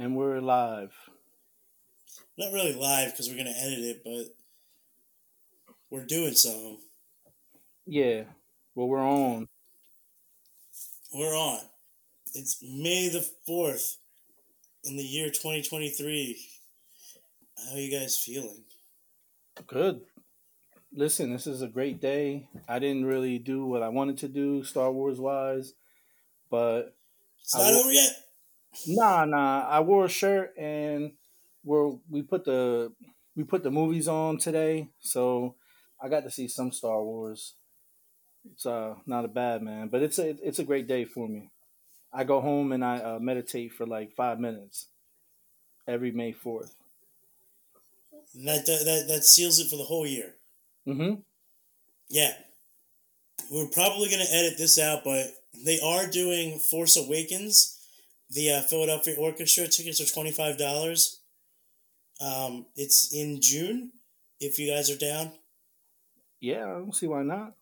And we're live. Not really live because we're gonna edit it, but we're doing something. Yeah. Well, we're on. We're on. It's May the fourth in the year twenty twenty three. How are you guys feeling? Good. Listen, this is a great day. I didn't really do what I wanted to do Star Wars wise, but It's I not over yet. Nah, nah. I wore a shirt and we're we put the we put the movies on today, so I got to see some Star Wars. It's uh not a bad man, but it's a it's a great day for me. I go home and I uh, meditate for like five minutes every May fourth. That, that that that seals it for the whole year. Mm-hmm. Yeah. We're probably going to edit this out, but they are doing Force Awakens. The uh, Philadelphia Orchestra tickets are $25. Um, it's in June, if you guys are down. Yeah, I don't see why not.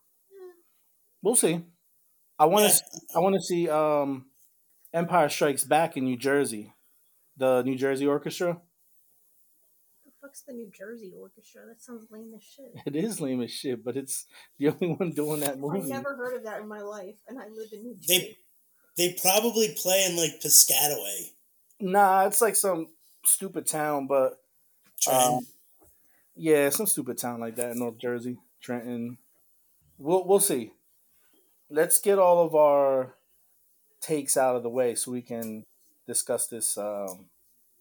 We'll see. I want to. Yeah. I want to see um, Empire Strikes Back in New Jersey, the New Jersey Orchestra. The fuck's the New Jersey Orchestra? That sounds lame as shit. It is lame as shit, but it's the only one doing that movie. I've never heard of that in my life, and I live in New Jersey. they probably play in like Piscataway. Nah, it's like some stupid town, but Trenton. um, yeah, some stupid town like that in North Jersey, Trenton. We'll we'll see. Let's get all of our takes out of the way so we can discuss this um,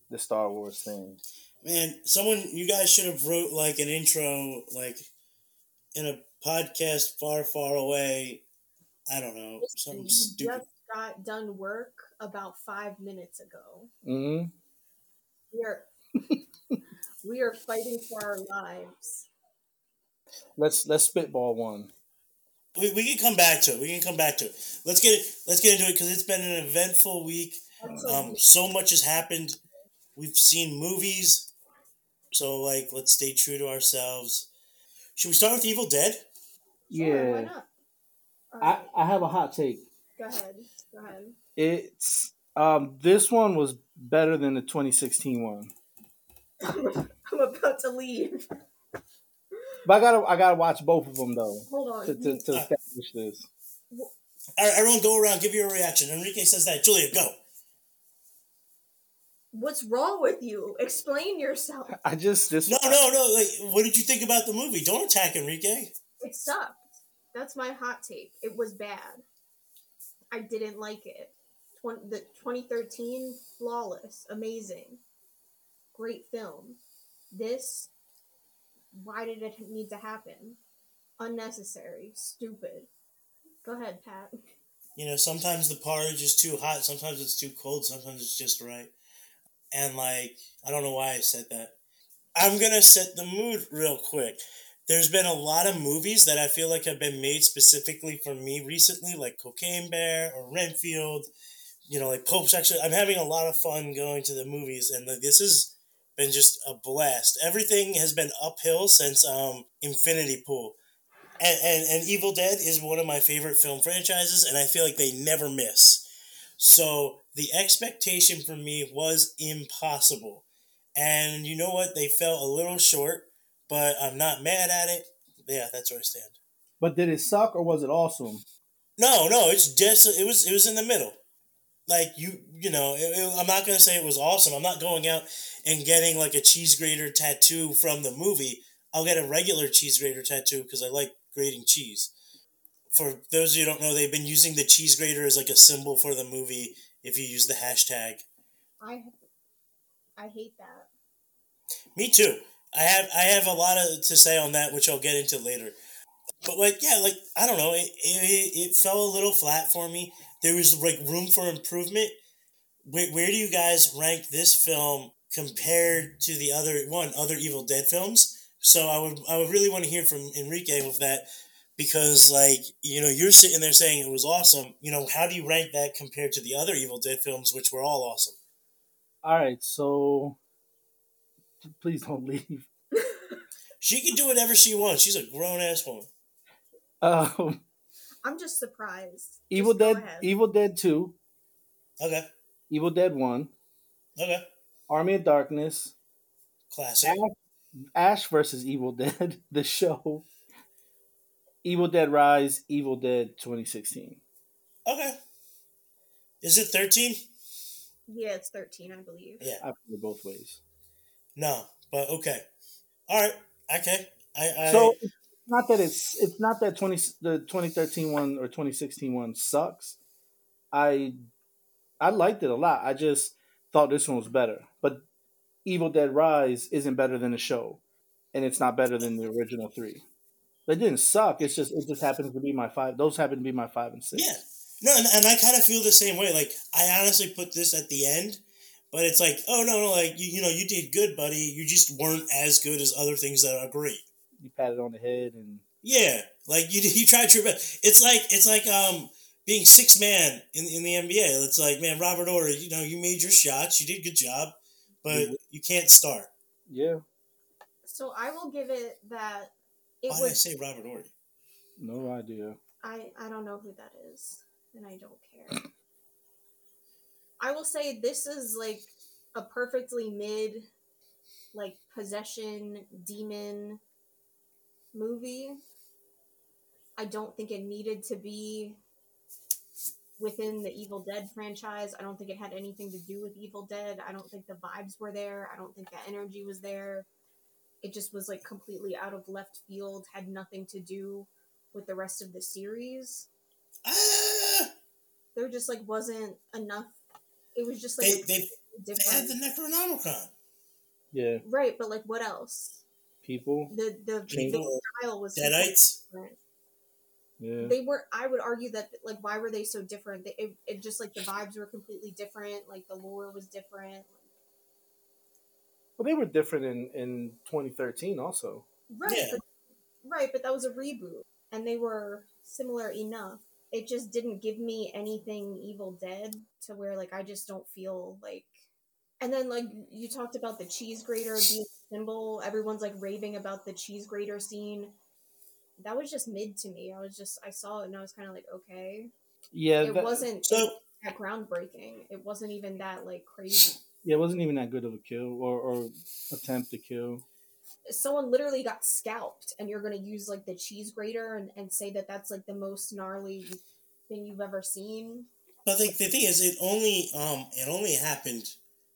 this Star Wars thing. Man, someone you guys should have wrote like an intro, like in a podcast far, far away. I don't know, something you stupid. Just got done work about five minutes ago. hmm We are we are fighting for our lives. Let's let's spitball one. We, we can come back to it. We can come back to it. Let's get it. Let's get into it because it's been an eventful week. So Um, so much has happened. We've seen movies, so like let's stay true to ourselves. Should we start with Evil Dead? Sure, why Yeah, not? All I I have a hot take. Go ahead. Go ahead. It's um this one was better than the 2016 one. I'm about to leave. But I gotta I gotta watch both of them though Hold on. to to, to establish this. All right, everyone, go around. Give your reaction. Enrique says that. Julia, go. What's wrong with you? Explain yourself. I just this No, no, no. Like, what did you think about the movie? Don't attack Enrique. It sucked. That's my hot take. It was bad. I didn't like it. Twen- the 2013, flawless, amazing, great film. This, why did it need to happen? Unnecessary, stupid. Go ahead, Pat. You know, sometimes the porridge is too hot. Sometimes it's too cold. Sometimes it's just right. And like, I don't know why I said that. I'm gonna set the mood real quick. There's been a lot of movies that I feel like have been made specifically for me recently, like Cocaine Bear or Renfield. You know, like Pope's actually. I'm having a lot of fun going to the movies, and like, this has been just a blast. Everything has been uphill since um Infinity Pool. And, and, and Evil Dead is one of my favorite film franchises, and I feel like they never miss. So the expectation for me was impossible. And you know what? They fell a little short, but I'm not mad at it. Yeah, that's where I stand. But did it suck or was it awesome? No, no, it's just it was it was in the middle. Like you, you know, it, it- I'm not gonna say it was awesome. I'm not going out and getting like a cheese grater tattoo from the movie. I'll get a regular cheese grater tattoo because I like grating cheese. For those of you who don't know, they've been using the cheese grater as like a symbol for the movie. If you use the hashtag, I, I hate that. Me too. I have I have a lot of to say on that, which I'll get into later. But like, yeah, like I don't know, it it, it fell a little flat for me. There was like room for improvement. Where, where do you guys rank this film compared to the other one, other Evil Dead films? So I would I would really want to hear from Enrique with that because like you know you're sitting there saying it was awesome. You know how do you rank that compared to the other Evil Dead films, which were all awesome? All right, so please don't leave. She can do whatever she wants. She's a grown ass woman. Um, I'm just surprised. Evil Just Dead. Evil Dead Two, Okay. Evil Dead One, Okay. Army of Darkness, Classic. Ash, Ash versus Evil Dead, the show, Evil Dead Rise, Evil Dead 2016. Okay. Is it 13? Yeah, it's 13, I believe. Yeah. I play both ways. No, but okay. All right. Okay. I, I So it's not that it's it's not that 20 the 2013 one or 2016 one sucks. I I liked it a lot. I just thought this one was better. But Evil Dead Rise isn't better than the show, and it's not better than the original three. It didn't suck. It's just it just happens to be my five. Those happen to be my five and six. Yeah. No, and, and I kind of feel the same way. Like, I honestly put this at the end, but it's like, oh, no, no, like, you, you know, you did good, buddy. You just weren't as good as other things that are great. You pat it on the head and Yeah. Like, you, you tried your best. It's like, it's like, um, being six man in, in the NBA. It's like, man, Robert Horry, you know, you made your shots, you did a good job, but you can't start. yeah, So I will give it that it Why did I say Robert Horry? no idea. I, I don't know who that is, and I don't care. I will say this is like a perfectly mid, like possession demon movie. I don't think it needed to be within the Evil Dead franchise. I don't think it had anything to do with Evil Dead. I don't think the vibes were there. I don't think the energy was there. It just was like completely out of left field, had nothing to do with the rest of the series. Ah! There just like wasn't enough. It was just like They, they, they had the Necronomicon. Yeah, right, but like what else? people. The the, Change the the- style was Deadites. different. Yeah, They were. I would argue that like why were they so different? They, it, it just like the vibes were completely different. Like the lore was different. well, they were different in in 2013 also. Right, Yeah. but, right, but that was a reboot, and they were similar enough. It just didn't give me anything Evil Dead to where like I just don't feel like. And then like you talked about the cheese grater being a symbol. Everyone's like raving about the cheese grater scene. That was just mid to me. I was just I saw it and I was kind of like okay. Yeah, It that- wasn't So, that groundbreaking. It wasn't even that like crazy. Yeah, it wasn't even that good of a kill or, or attempt to kill. Someone literally got scalped and you're going to use like the cheese grater and, and say that that's like the most gnarly thing you've ever seen but like, the thing is, it only, um, it only happened,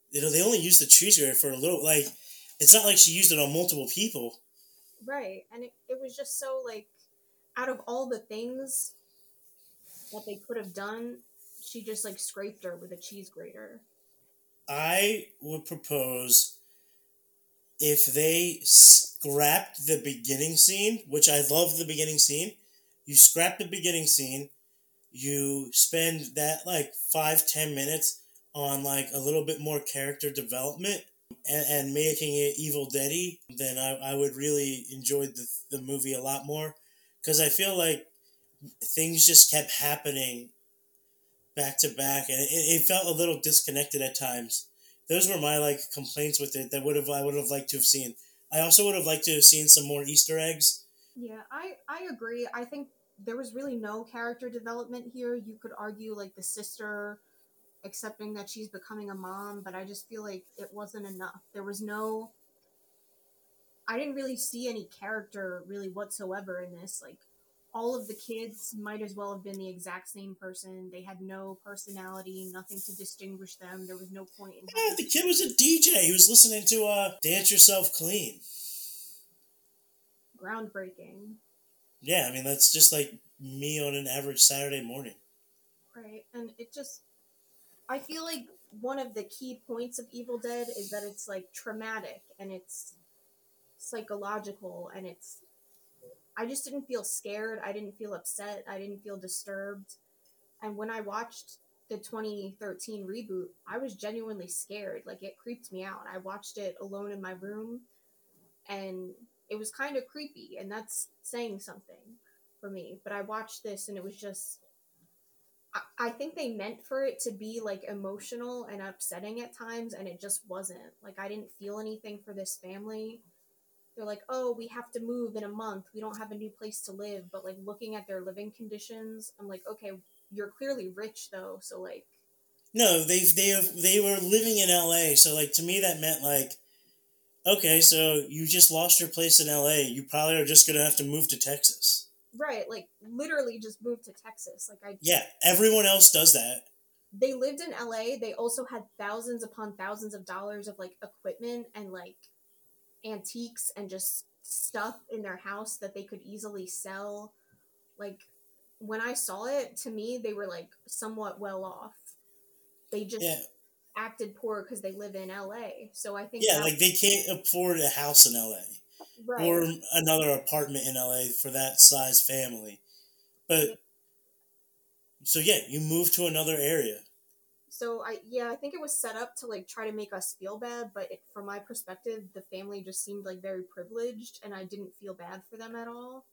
you know, they only used the cheese grater for a little, like, it's not like she used it on multiple people. right and it, it was just so like out of all the things that they could have done she just like scraped her with a cheese grater I would propose if they scrapped the beginning scene, which I love the beginning scene, you scrap the beginning scene, you spend that like five, ten minutes on like a little bit more character development and, and making it Evil Deady, then I, I would really enjoy the, the movie a lot more. Because I feel like things just kept happening back to back and it, it felt a little disconnected at times those were my like complaints with it that would have I would have liked to have seen. I also would have liked to have seen some more Easter eggs. yeah i i agree i think there was really no character development here you could argue like the sister accepting that she's becoming a mom but i just feel like it wasn't enough there was no i didn't really see any character really whatsoever in this like all of the kids might as well have been the exact same person they had no personality nothing to distinguish them there was no point in Eh, the kid was a DJ. He was listening to uh Dance Yourself Clean. groundbreaking Yeah, I mean that's just like me on an average Saturday morning. Right. And it just I feel like one of the key points of Evil Dead is that it's like traumatic and it's psychological and it's I just didn't feel scared, I didn't feel upset, I didn't feel disturbed. And when I watched the 2013 reboot, I was genuinely scared. Like it creeped me out. I watched it alone in my room and it was kind of creepy and that's saying something for me. But I watched this and it was just I- I think they meant for it to be like emotional and upsetting at times, and it just wasn't. Like, I didn't feel anything for this family. They're like, oh, we have to move in a month. We don't have a new place to live. But, like, looking at their living conditions, I'm like, okay, you're clearly rich, though. So, like, No, they they they were living in L.A. So like to me that meant like, okay, so you just lost your place in L.A. You probably are just gonna have to move to Texas. Right, like literally just move to Texas. Like I Yeah, everyone else does that. they lived in LA. They also had thousands upon thousands of dollars of like equipment and like antiques and just stuff in their house that they could easily sell. Like when I saw it, to me, they were like somewhat well off. They just Yeah, acted poor because they live in LA. So I think yeah, like they can't afford a house in L.A. right. or another apartment in LA for that size family. But so yeah, you move to another area. So I yeah, I think it was set up to like try to make us feel bad, but it, from my perspective, the family just seemed like very privileged, and I didn't feel bad for them at all.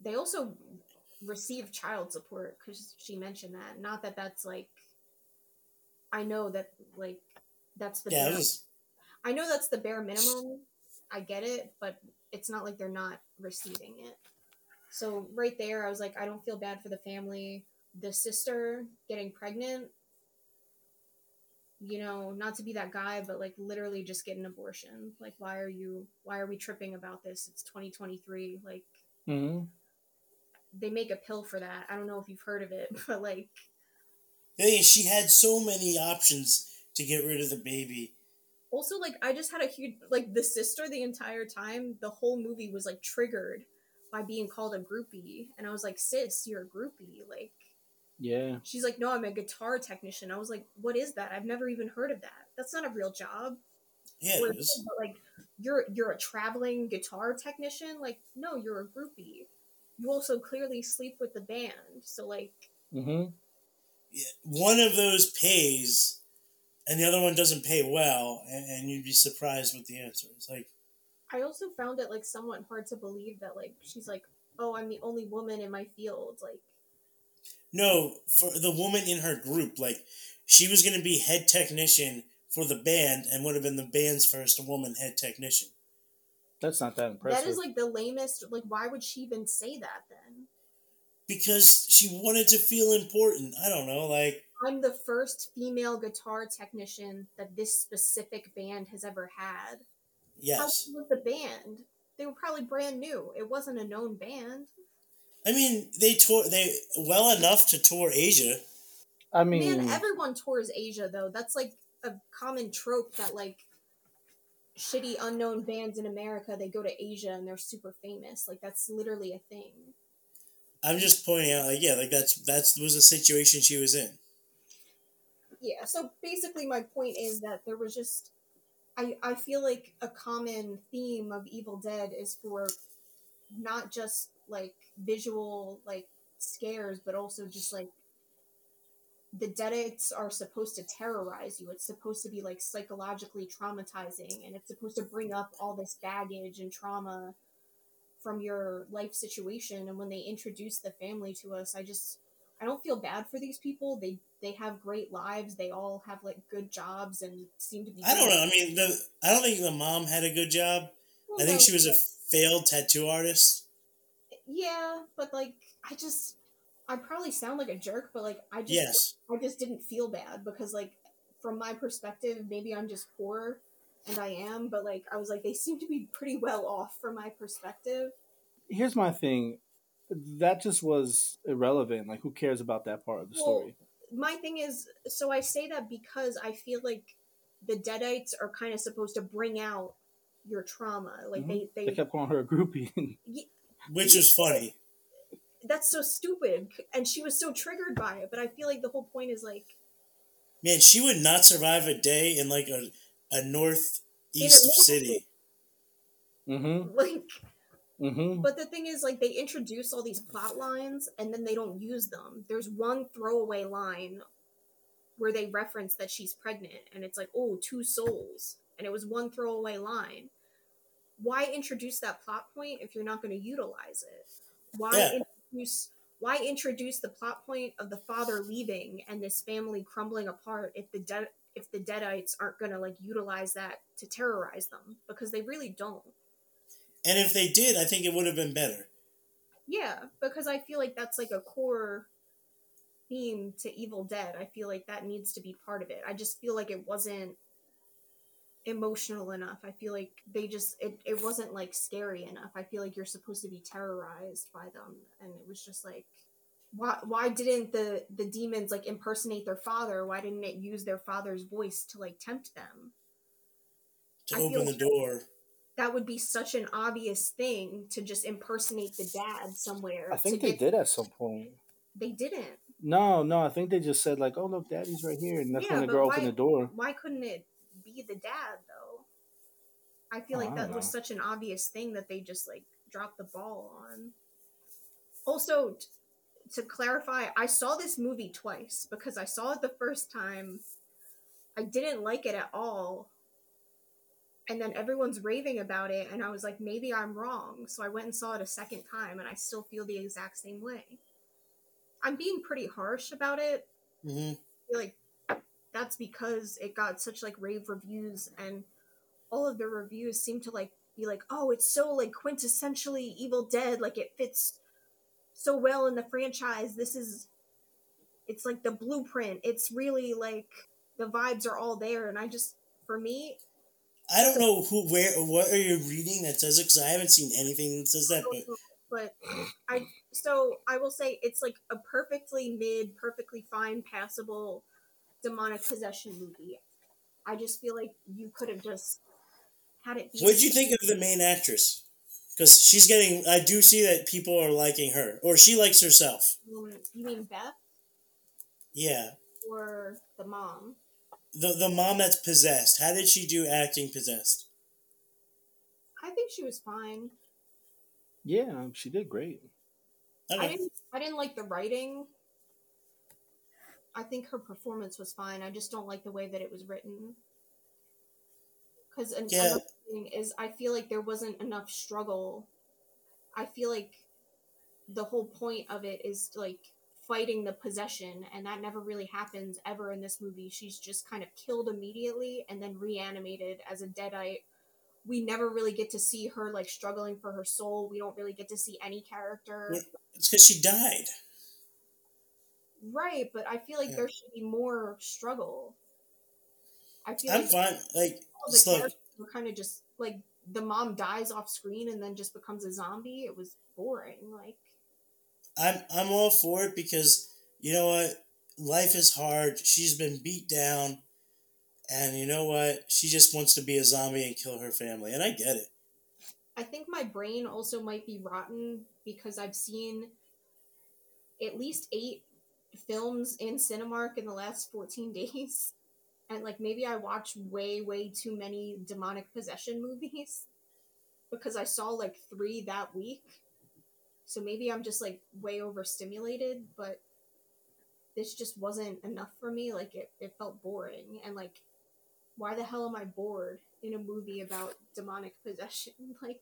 They also received child support because she mentioned that. Not that that's like, I know that like that's the Yeah, I know that's the bare minimum. I get it, but it's not like they're not receiving it. So right there, I was like, I don't feel bad for the family. The sister getting pregnant, you know, not to be that guy, but like literally just get an abortion. Like, why are you? Why are we tripping about this? It's 2023. Like, hmm they make a pill for that. I don't know if you've heard of it, but like, the thing is, she had so many options to get rid of the baby. also like I just had a huge like the sister the entire time. The whole movie was like triggered by being called a groupie, and I was like, sis, you're a groupie. Like, Yeah. she's like, no, I'm a guitar technician. I was like, what is that? I've never even heard of that. That's not a real job. Yeah, Where- it was, but, like you're you're a traveling guitar technician. Like, no, you're a groupie. You also clearly sleep with the band. So like, hmm yeah, one of those pays, and the other one doesn't pay well, and, and you'd be surprised with the answer. It's like, I also found it like somewhat hard to believe that like she's like, oh, I'm the only woman in my field. Like, no, for the woman in her group, like she was going to be head technician for the band, and would have been the band's first woman head technician. That's not that impressive. that is like the lamest. Like, why would she even say that then? because she wanted to feel important. I don't know, like I'm the first female guitar technician that this specific band has ever had. Yes. How yes. was the band? They were probably brand new. It wasn't a known band. I mean, they tour they well enough to tour Asia. I mean, Man, everyone tours Asia though. That's like a common trope that like shitty unknown bands in America they go to Asia and they're super famous. Like that's literally a thing. I'm just pointing out, like, yeah, like that's that's was a situation she was in. Yeah, so basically my point is that there was just I I feel like a common theme of Evil Dead is for not just like visual like scares but also just like the deadites are supposed to terrorize you. It's supposed to be like psychologically traumatizing and it's supposed to bring up all this baggage and trauma from your life situation and when they introduce the family to us, I just I don't feel bad for these people. They they have great lives. They all have like good jobs and seem to be. I don't know. I mean, the I don't think the mom had a good job. I think she was a failed tattoo artist. Yeah, but like I just I probably sound like a jerk, but like I just Yes. I just didn't feel bad because like from my perspective, maybe I'm just poor and I am, but like I was like they seem to be pretty well off from my perspective. here's my thing. That just was irrelevant. Like, who cares about that part of the Well, story? My thing is so I say that because I feel like the deadites are kind of supposed to bring out your trauma. Like Mhm. they They they kept calling her a groupie. Which is funny. that's so stupid and she was so triggered by it, but I feel like the whole point is like Man, she would not survive a day in like a a northeast middle city. mm-hmm. like Mm-hmm. But the thing is, like, they introduce all these plot lines and then they don't use them. There's one throwaway line where they reference that she's pregnant, and it's like, oh, two souls. And it was one throwaway line. Why introduce that plot point if you're not going to utilize it? Why Yeah. introduce. Why introduce the plot point of the father leaving and this family crumbling apart if the de- if the deadites aren't going to like utilize that to terrorize them because they really don't. And if they did, I think it would have been better. Yeah, because I feel like that's like a core theme to Evil Dead. I feel like that needs to be part of it. I just feel like it wasn't emotional enough. I feel like they just it, it wasn't like scary enough. I feel like you're supposed to be terrorized by them and it was just like why why didn't the the demons like impersonate their father? Why didn't it use their father's voice to like tempt them? To I open feel the like- door. That would be such an obvious thing to just impersonate the dad somewhere. I think they get- did at some point. They didn't. No, no, I think they just said like, "Oh look, Daddy's right here," and that's Yeah, when the girl why- opened the door. Why couldn't it be the dad though? I feel Oh, like that was such an obvious thing that they just like dropped the ball on. Also, t- to clarify, I saw this movie twice because I saw it the first time. I didn't like it at all. And then everyone's raving about it, and I was like, maybe I'm wrong. So I went and saw it a second time, and I still feel the exact same way. I'm being pretty harsh about it, hmm feel like that's because it got such like rave reviews and all of the reviews seem to like be like oh it's so like quintessentially evil dead like it fits so well in the franchise. This is it's like the blueprint. It's really like the vibes are all there. And i just for me I don't know who, where, what are you reading that says it? Because I haven't seen anything that says that. But but I so I will say it's like a perfectly mid, perfectly fine, passable demonic possession movie. I just feel like you could have just had it. What did you think of the main actress? Because she's getting, I do see that people are liking her, or she likes herself. You mean Beth Yeah, or the mom? the the mom that's possessed. How did she do acting possessed? I think she was fine. Yeah, she did great. I Okay. didn't. I didn't like the writing. I think her performance was fine. I just don't like the way that it was written. Because Yeah. another thing is, I feel like there wasn't enough struggle. I feel like the whole point of it is like fighting the possession, and that never really happens ever in this movie. She's just kind of killed immediately and then reanimated as a deadite. We never really get to see her like struggling for her soul. We don't really get to see any character. It's because she died. Right, but I feel like Yeah. there should be more struggle. I feel I'm like fine. Like, all the just characters were kind of just like the mom dies off screen and then just becomes a zombie. It was boring. Like I'm I'm all for it because you know what, life is hard. She's been beat down, and you know what, she just wants to be a zombie and kill her family, and I get it. I think my brain also might be rotten because I've seen at least eight films in Cinemark in the last 14 days. And like maybe I watched way, way too many demonic possession movies because I saw like three that week. So maybe I'm just like way overstimulated, but this just wasn't enough for me. Like it, it felt boring. And like, why the hell am I bored in a movie about demonic possession? Like,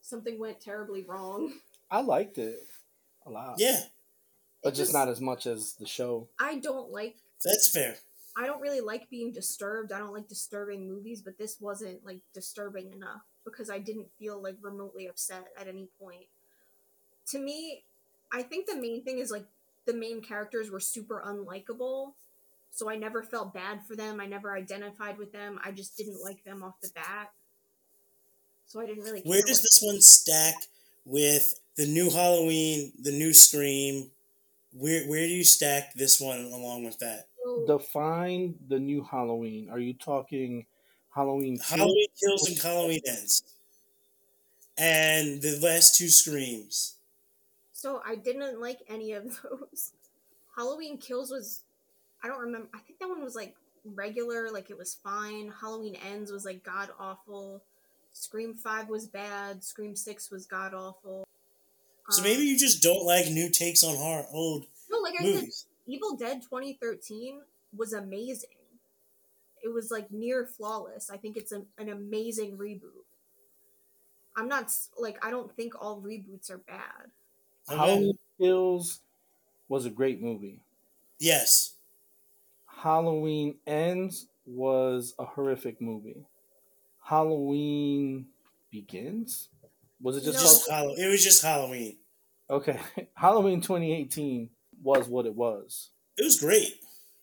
something went terribly wrong. I liked it a lot. Yeah, but It just not as much as the show. I don't like that's fair. I don't really like being disturbed. I don't like disturbing movies, but this wasn't like disturbing enough because I didn't feel like remotely upset at any point. To me, I think the main thing is like the main characters were super unlikable. So I never felt bad for them. I never identified with them. I just didn't like them off the bat. So I didn't really care. Where does this one stack with the new Halloween, the new Scream? Where where do you stack this one along with that? Define the new Halloween. Are you talking Halloween? two? Halloween kills and Halloween ends, and the last two Screams. So I didn't like any of those. Halloween Kills was I don't remember I think that one was like regular, like it was fine. Halloween Ends was like god awful. Scream 5 was bad. Scream 6 was god awful. So Um, maybe you just don't like new takes on horror, old No, like I said, movies. Evil Dead 2013 was amazing. It was like near flawless. I think it's a, an amazing reboot. I'm not like I don't think all reboots are bad. Okay. Halloween Kills was a great movie. Yes. Halloween Ends was a horrific movie. Halloween Begins? Was it just No. Just Hallow- it was just Halloween. Okay. Halloween 2018 was what it was. It was great.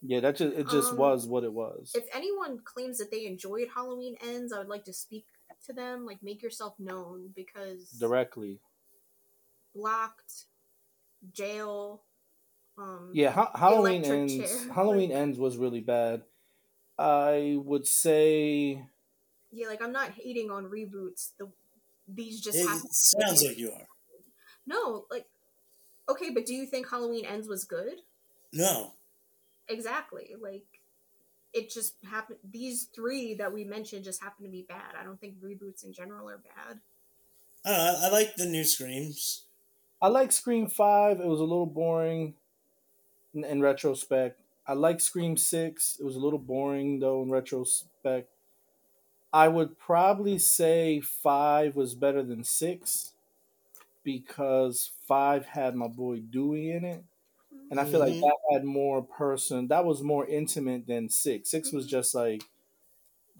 Yeah, that just it just Um, was what it was. If anyone claims that they enjoyed Halloween Ends, I would like to speak to them. Like, make yourself known because Directly. blocked, jail. Um, Yeah, ha- Halloween ends. chair. Halloween ends was really bad. I would say yeah. Like, I'm not hating on reboots. The these just It happen. sounds like you are. No, like, okay, but do you think Halloween Ends was good? No. Exactly. Like, it just happened. These three that we mentioned just happen to be bad. I don't think reboots in general are bad. I know. I, I like the new Screams. I like Scream Five. It was a little boring in, in retrospect. I like Scream Six. It was a little boring though in retrospect. I would probably say five was better than six because five had my boy Dewey in it. And I feel like Mhm. that had more person. That was more intimate than six. Six was just like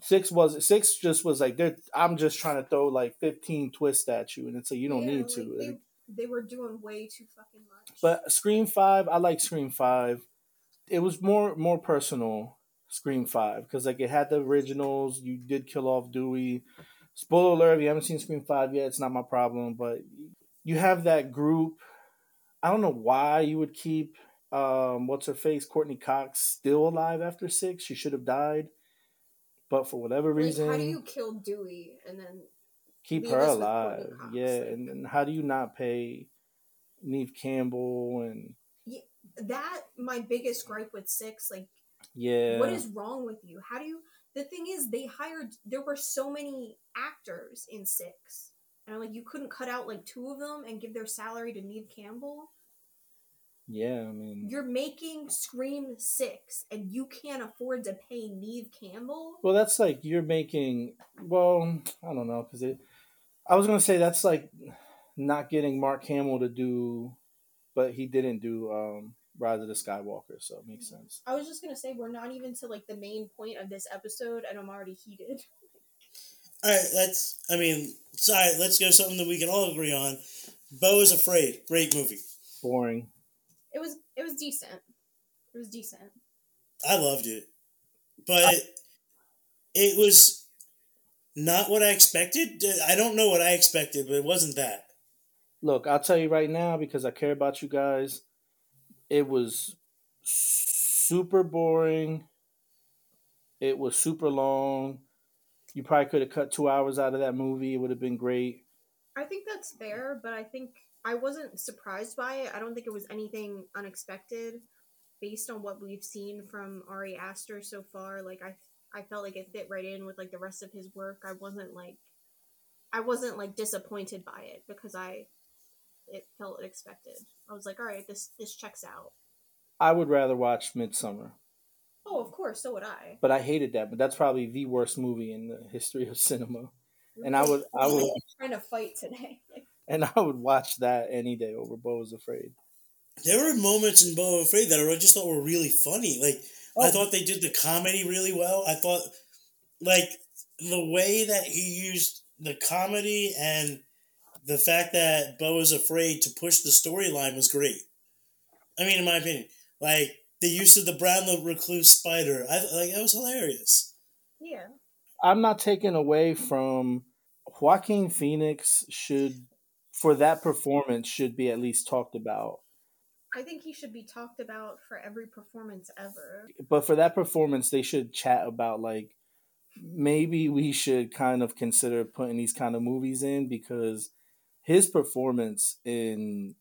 six was six just was like they're I'm just trying to throw like fifteen twists at you, and it's like you don't Yeah, need like, to. They, they were doing way too fucking much. but Scream Five, I like Scream Five. It was more more personal. Scream Five because like it had the originals. You did kill off Dewey. Spoiler alert: If you haven't seen Scream Five yet, it's not my problem. But you have that group. I don't know why you would keep um, what's her face Courteney Cox still alive after six. She should have died, but for whatever reason, how do you kill Dewey and then keep her alive. Yeah, Like- and, and how do you not pay Neve Campbell and that? My biggest gripe with six, like, yeah, what is wrong with you? How do you? The thing is, they hired. There were so many actors in six, and I'm like, you couldn't cut out like two of them and give their salary to Neve Campbell. yeah. I mean, You're making Scream six, and you can't afford to pay Neve Campbell. Well, that's like you're making. Well, I don't know because it. I was gonna say that's like not getting Mark Hamill to do, but he didn't do um, Rise of the Skywalker, so it makes sense. I was just gonna say we're not even to like the main point of this episode, and I'm already heated. All right, let's. I mean, sorry. Let's go something that we can all agree on. Beau is afraid. Great movie. Boring. It was it was decent. It was decent. I loved it, but it was not what I expected. I don't know what I expected, but it wasn't that. Look, I'll tell you right now because I care about you guys. It was super boring. It was super long. You probably could have cut two hours out of that movie. It would have been great. I think that's fair, but I think I wasn't surprised by it. I don't think it was anything unexpected based on what we've seen from Ari Aster so far. Like I I felt like it fit right in with like the rest of his work. I wasn't like I wasn't like disappointed by it because I it felt expected. I was like, all right, this this checks out. I would rather watch Midsommar. Oh, of course, so would I. but I hated that. But that's probably the worst movie in the history of cinema, and I would, I would, trying to fight today. and I would watch that any day over Beau is Afraid. There were moments in Beau Afraid that I just thought were really funny. Like I Oh. thought they did the comedy really well. I thought like the way that he used the comedy and the fact that Beau is afraid to push the storyline was great. I mean, in my opinion, like the use of the Brownlow recluse spider, I like that was hilarious. Yeah. I'm not taking away from Joaquin Phoenix. Should for that performance should be at least talked about. I think he should be talked about for every performance ever. But for that performance, they should chat about like maybe we should kind of consider putting these kind of movies in because his performance in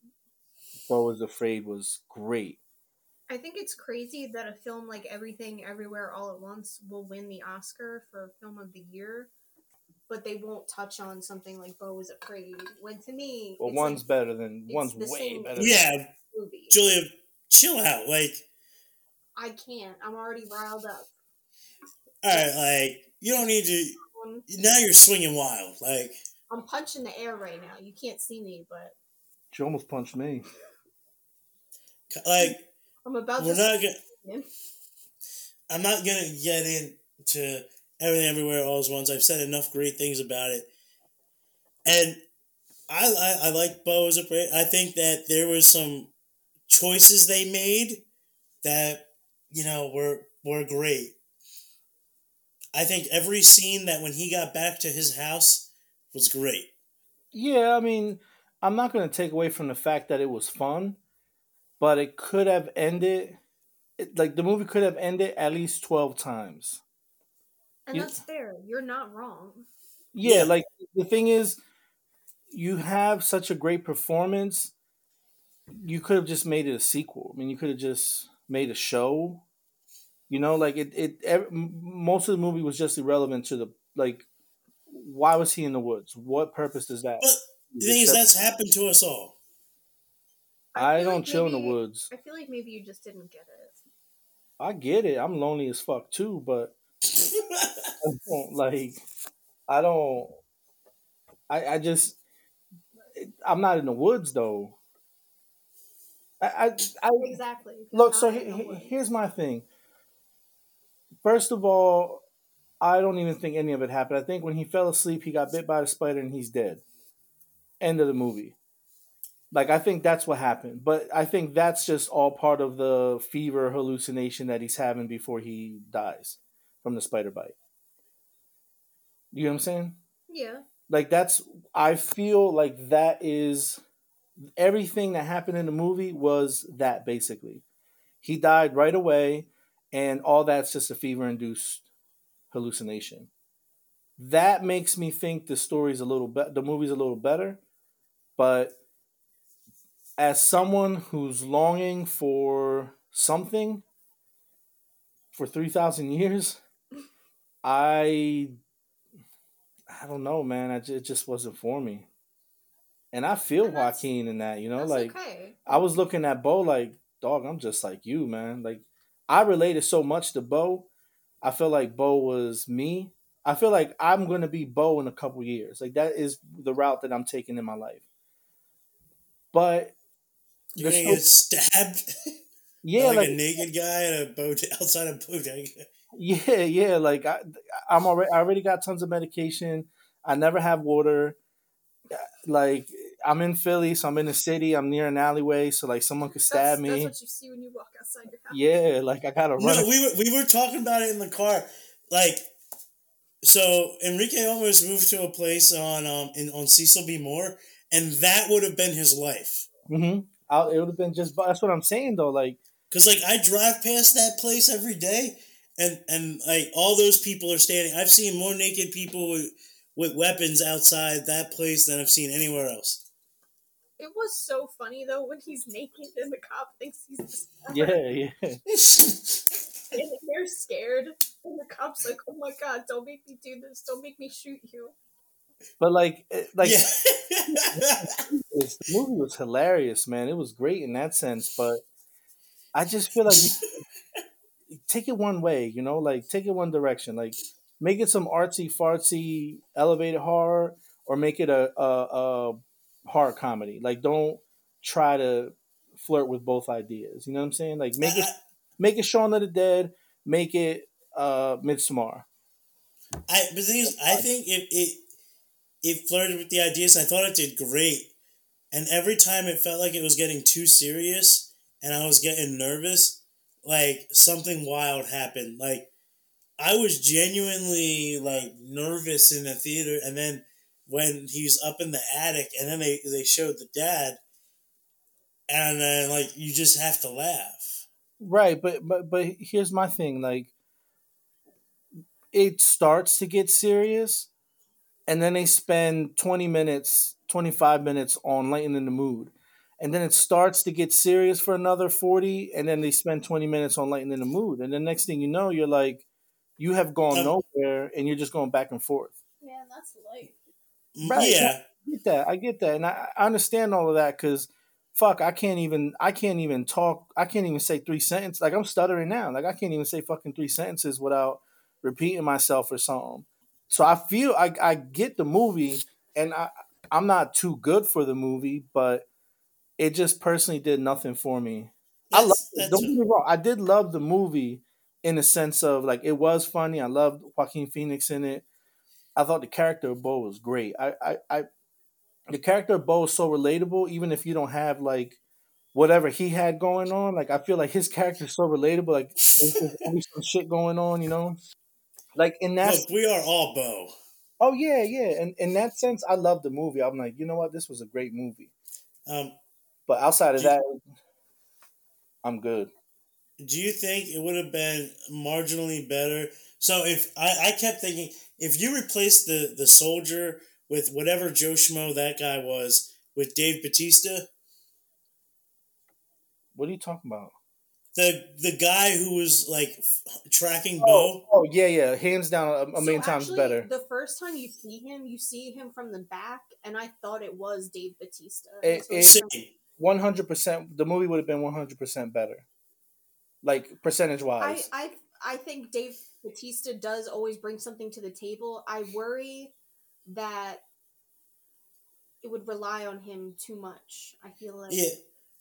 Beau is Afraid was great. I think it's crazy that a film like Everything Everywhere All at Once will win the Oscar for Film of the Year, but they won't touch on something like Beau is Afraid. When to me, Well, it's one's like better than it's one's way same- better. Yeah, movie. Julia, chill out. Like, I can't. I'm already riled up. all right, like you don't need to. Um, Now you're swinging wild. Like, I'm punching the air right now. You can't see me, but She almost punched me. like I'm about we're to. not gonna. I'm not gonna get into everything everywhere all at once. I've said enough great things about it, and I I, I like Beau as a I think that there was some choices they made that you know were were great. I think every scene that when he got back to his house was great. Yeah, I mean, I'm not going to take away from the fact that it was fun, but it could have ended it, like the movie could have ended at least 12 times. And You- that's fair. You're not wrong. Yeah, Yeah. like the thing is you have such a great performance, you could have just made it a sequel. I mean, you could have just made a show. You know, like it it ev- m- most of the movie was just irrelevant to the like why was he in the woods? What purpose is that? But the thing is, that's happened to us all. I, feel don't like chill in the woods. I feel like maybe you just didn't get it. I get it. I'm lonely as fuck too, but I don't like I don't I I just I'm not in the woods though. I I, I Exactly. look. Not So he, he- here's my thing. First of all, I don't even think any of it happened. I think when he fell asleep, he got bit by the spider and he's dead. End of the movie. Like I think that's what happened, but I think that's just all part of the fever hallucination that he's having before he dies from the spider bite. You know what I'm saying? Yeah. like that's i feel like that is everything that happened in the movie was that basically he died right away and all that's just a fever induced hallucination that makes me think the story's a little better, the movie's a little better but as someone who's longing for something for 3000 years i I don't know, man. I ju- it just wasn't for me. And I feel And Joaquin in that, you know, like okay. I was looking at Beau like, dog, I'm just like you, man. Like I related so much to Beau. I feel like Beau was me. I feel like I'm gonna be Beau in a couple years. Like that is the route that I'm taking in my life. But You're gonna get stabbed. yeah, like, like a naked guy at a boat outside a bodega. Yeah, yeah. Like I, I'm already. I already got tons of medication. I never have water. Like I'm in Philly, so I'm in the city. I'm near an alleyway, so like someone could stab that's, me. That's what you see when you walk outside your house. yeah, like I gotta run. No, we were we were talking about it in the car. Like, so Enrique almost moved to a place on um in on Cecil B. Moore, and that would have been his life. hmm it would have been just. That's what I'm saying though. Like Cause like I drive past that place every day, and and like all those people are standing. I've seen more naked people with with weapons outside that place than I've seen anywhere else. It was so funny though when he's naked and the cop thinks he's the yeah, yeah. and they're scared, and the cop's like, "Oh my god, don't make me do this! Don't make me shoot you!" But like, like yeah. the movie was hilarious, man. It was great in that sense, but I just feel like take it one way, you know, like take it one direction, like make it some artsy fartsy elevated horror, or make it a a, a horror comedy. Like, don't try to flirt with both ideas. You know what I'm saying? Like, make it make it Shaun of the Dead, make it uh Midsommar. I but the thing is, I think it it it flirted with the ideas. I thought it did great, and every time it felt like it was getting too serious, and I was getting nervous, like something wild happened. Like I was genuinely like nervous in the theater, and then when he's up in the attic, and then they they showed the dad, and then like you just have to laugh. Right, but but but here's my thing, like it starts to get serious and then they spend 20 minutes, 25 minutes on lightening the mood. And then it starts to get serious for another 40 and then they spend 20 minutes on lightening the mood. And the next thing you know, you're like you have gone Um, nowhere and you're just going back and forth. Man, that's light. Right. Yeah. I get that. I get that. And I, I understand all of that because fuck, I can't even I can't even talk I can't even say three sentences. Like I'm stuttering now. Like I can't even say fucking three sentences without repeating myself or something. So I feel I I get the movie and I I'm not too good for the movie, but it just personally did nothing for me. I love it. Don't get me wrong. I did love the movie in the sense of like it was funny. I loved Joaquin Phoenix in it. I thought the character of Beau was great. I, I, I the character of Beau is so relatable, even if you don't have like whatever he had going on. Like I feel like his character is so relatable. Like there's always some shit going on, you know. Like in that, Look, we are all Beau. oh yeah, yeah. And in that sense, I love the movie. I'm like, you know what, this was a great movie. Um, But outside of Do you- that, I'm good. do you think it would have been marginally better? So if I, I kept thinking, if you replace the the soldier with whatever Joe Schmo that guy was with Dave Bautista, What are you talking about? the the guy who was like f- tracking Oh, Beau, oh yeah, yeah. Hands down, a, a million So times actually, better. The first time you see him, you see him from the back, and I thought it was Dave Bautista. It- So it- it's One hundred percent. The movie would have been one hundred percent better, like percentage wise. I I think Dave Bautista does always bring something to the table. I worry that it would rely on him too much. I feel like Yeah,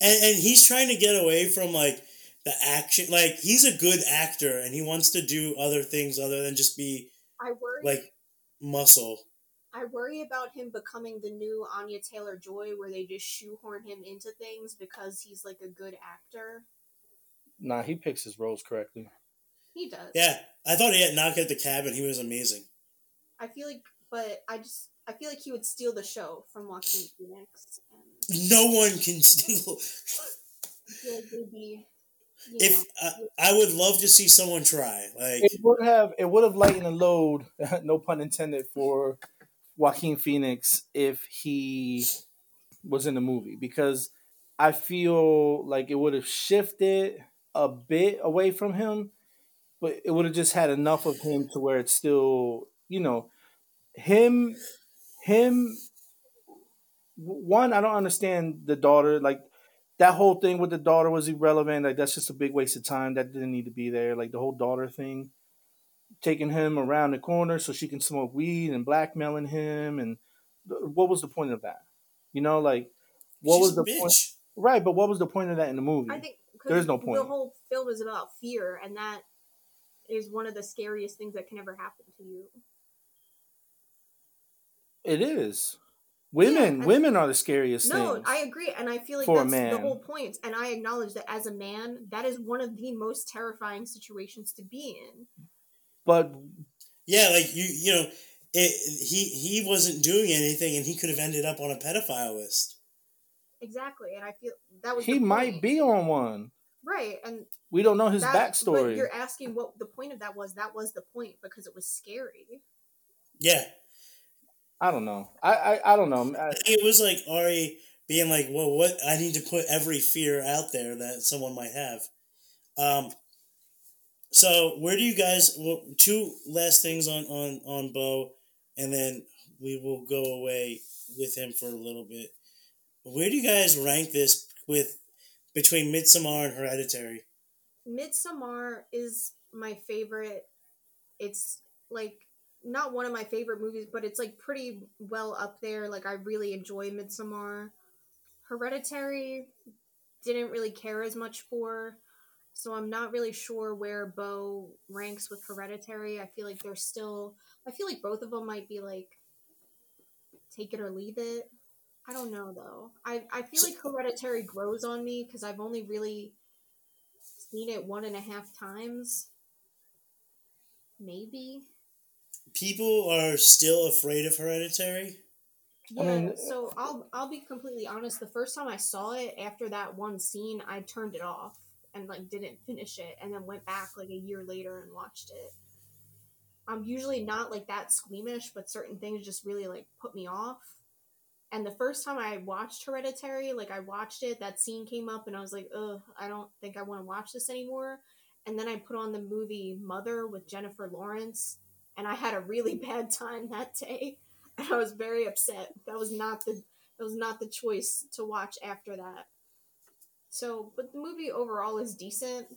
and and he's trying to get away from like the action. Like he's a good actor, and he wants to do other things other than just be I worry like muscle. I worry about him becoming the new Anya Taylor Joy, where they just shoehorn him into things because he's like a good actor. nah, he picks his roles correctly. He does. Yeah, I thought he had Knock at the Cabin. He was amazing. I feel like, but I just I feel like he would steal the show from Joaquin Phoenix. And No one can steal. I feel like they'd be, you If know, I, I would love to see someone try, like It would have it would have lightened the load, no pun intended, for Joaquin Phoenix if he was in the movie because I feel like it would have shifted a bit away from him, but it would have just had enough of him to where it's still, you know, him, him. One, I don't understand the daughter. Like that whole thing with the daughter was irrelevant. Like that's just a big waste of time. That didn't need to be there. Like the whole daughter thing, taking him around the corner so she can smoke weed and blackmailing him, and th- what was the point of that? You know, like what she's was a the bitch. point? Right, but what was the point of that in the movie? I think 'cause There's no point. The whole film is about fear, and that is one of the scariest things that can ever happen to you. It is. Women, and- women are the scariest No, things. I agree, and I feel like For a that's the whole point. And I acknowledge that as a man, that is one of the most terrifying situations to be in. but Yeah, like you, you know, it, he he wasn't doing anything, and he could have ended up on a pedophile list. Exactly, and I feel that was he might be on one. Right, and We don't know his that, But backstory. you're asking what the point of that was. That was the point because it was scary. Yeah, I don't know. I I, I don't know. I, I it was like Ari being like, "Well, what? I need to put every fear out there that someone might have." Um. So, where do you guys? Well, two last things on on on Beau, and then we will go away with him for a little bit. Where do you guys rank this with between Midsommar and Hereditary? Midsommar is my favorite. It's like not one of my favorite movies, but it's like pretty well up there. Like I really enjoy Midsommar. Hereditary didn't really care as much for, so I'm not really sure where Beau ranks with Hereditary. I feel like they're still. I feel like both of them might be like take it or leave it. I don't know though. I I feel like Hereditary grows on me because I've only really seen it one and a half times. Maybe. People are still afraid of Hereditary. I Yeah, mean- so I'll I'll be completely honest. The first time I saw it, after that one scene, I turned it off and like didn't finish it, and then went back like a year later and watched it. I'm usually not like that squeamish, but certain things just really like put me off. And the first time I watched Hereditary, like I watched it, that scene came up, and I was like, ugh, I don't think I want to watch this anymore. And then I put on the movie Mother with Jennifer Lawrence, and I had a really bad time that day. And I was very upset. That was not the that was not the choice to watch after that. So, but the movie overall is decent.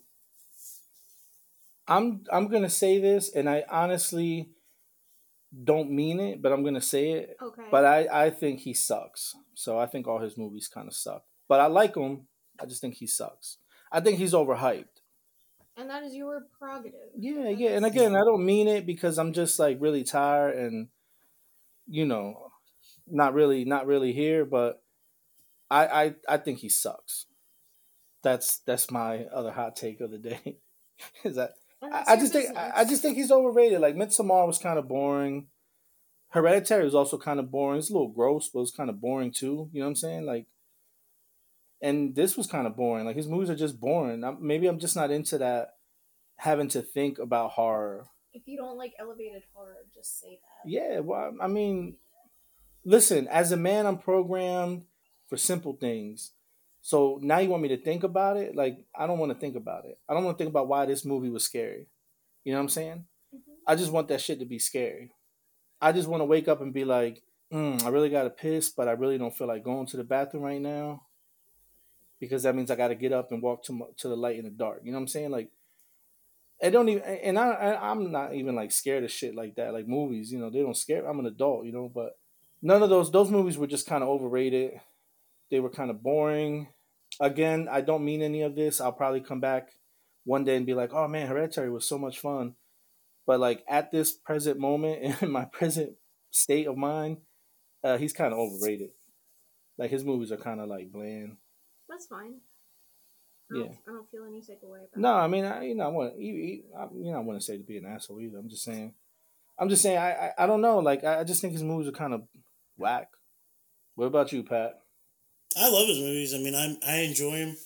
I'm I'm gonna say this, and I honestly don't mean it, but I'm gonna say it. Okay. But I I think he sucks. So I think all his movies kind of suck. But I like him. I just think he sucks. I think he's overhyped. and that is your prerogative. Yeah, yeah. And again, I don't mean it because I'm just like really tired and you know, not really not really here, but I I, I think he sucks. That's that's my other hot take of the day. Is that I, just think I. I just think he's overrated. Like Midsommar was kind of boring. Hereditary was also kind of boring. It's a little gross, but it's kind of boring too. You know what I'm saying? Like, and this was kind of boring. Like his movies are just boring. I'm, maybe I'm just not into that having to think about horror. If you don't like elevated horror, just say that. Yeah, well, I mean, listen, as a man, I'm programmed for simple things. So now you want me to think about it? Like, I don't want to think about it. I don't want to think about why this movie was scary. You know what I'm saying? Mhm. I just want that shit to be scary. I just want to wake up and be like, mm, I really got to piss, but I really don't feel like going to the bathroom right now because that means I got to get up and walk to to the light in the dark. You know what I'm saying? Like, I don't even, and I, I I'm not even like scared of shit like that. Like movies, you know, they don't scare. I'm an adult, you know, but none of those those movies were just kind of overrated. They were kind of boring. Again, I don't mean any of this. I'll probably come back one day and be like, "Oh man, Hereditary was so much fun." But like at this present moment in my present state of mind, uh, he's kind of overrated. Like his movies are kind of like bland. That's fine. I don't, Yeah. I don't feel any type of way about it. No. I mean, I, you know, I want you, you, you know, I wouldn't say to be an asshole either. I'm just saying, I'm just saying, I, I, I don't know. Like, I, I just think his movies are kind of whack. What about you, Pat? I love his movies. I mean, I I enjoy him.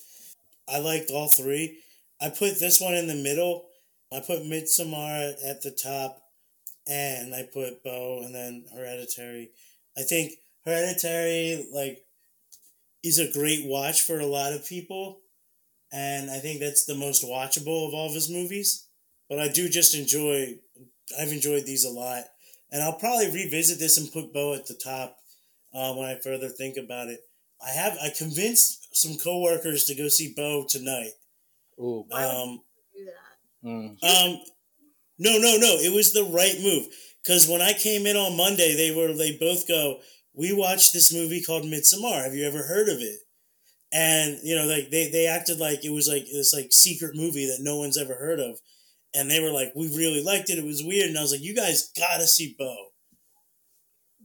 I liked all three. I put this one in the middle. I put Midsommar at the top, and I put Beau, and then Hereditary. I think Hereditary like is a great watch for a lot of people, and I think that's the most watchable of all of his movies. But I do just enjoy. I've enjoyed these a lot, and I'll probably revisit this and put Beau at the top uh, when I further think about it. I have I convinced some coworkers to go see Beau tonight. Ooh, Why would Um, Do that. mm, um, no, no, no. It was the right move because when I came in on Monday, they were they both go. We watched this movie called Midsommar. Have you ever heard of it? And you know, like they they acted like it was like this like secret movie that no one's ever heard of, and they were like, we really liked it. It was weird, and I was like, you guys gotta see Beau.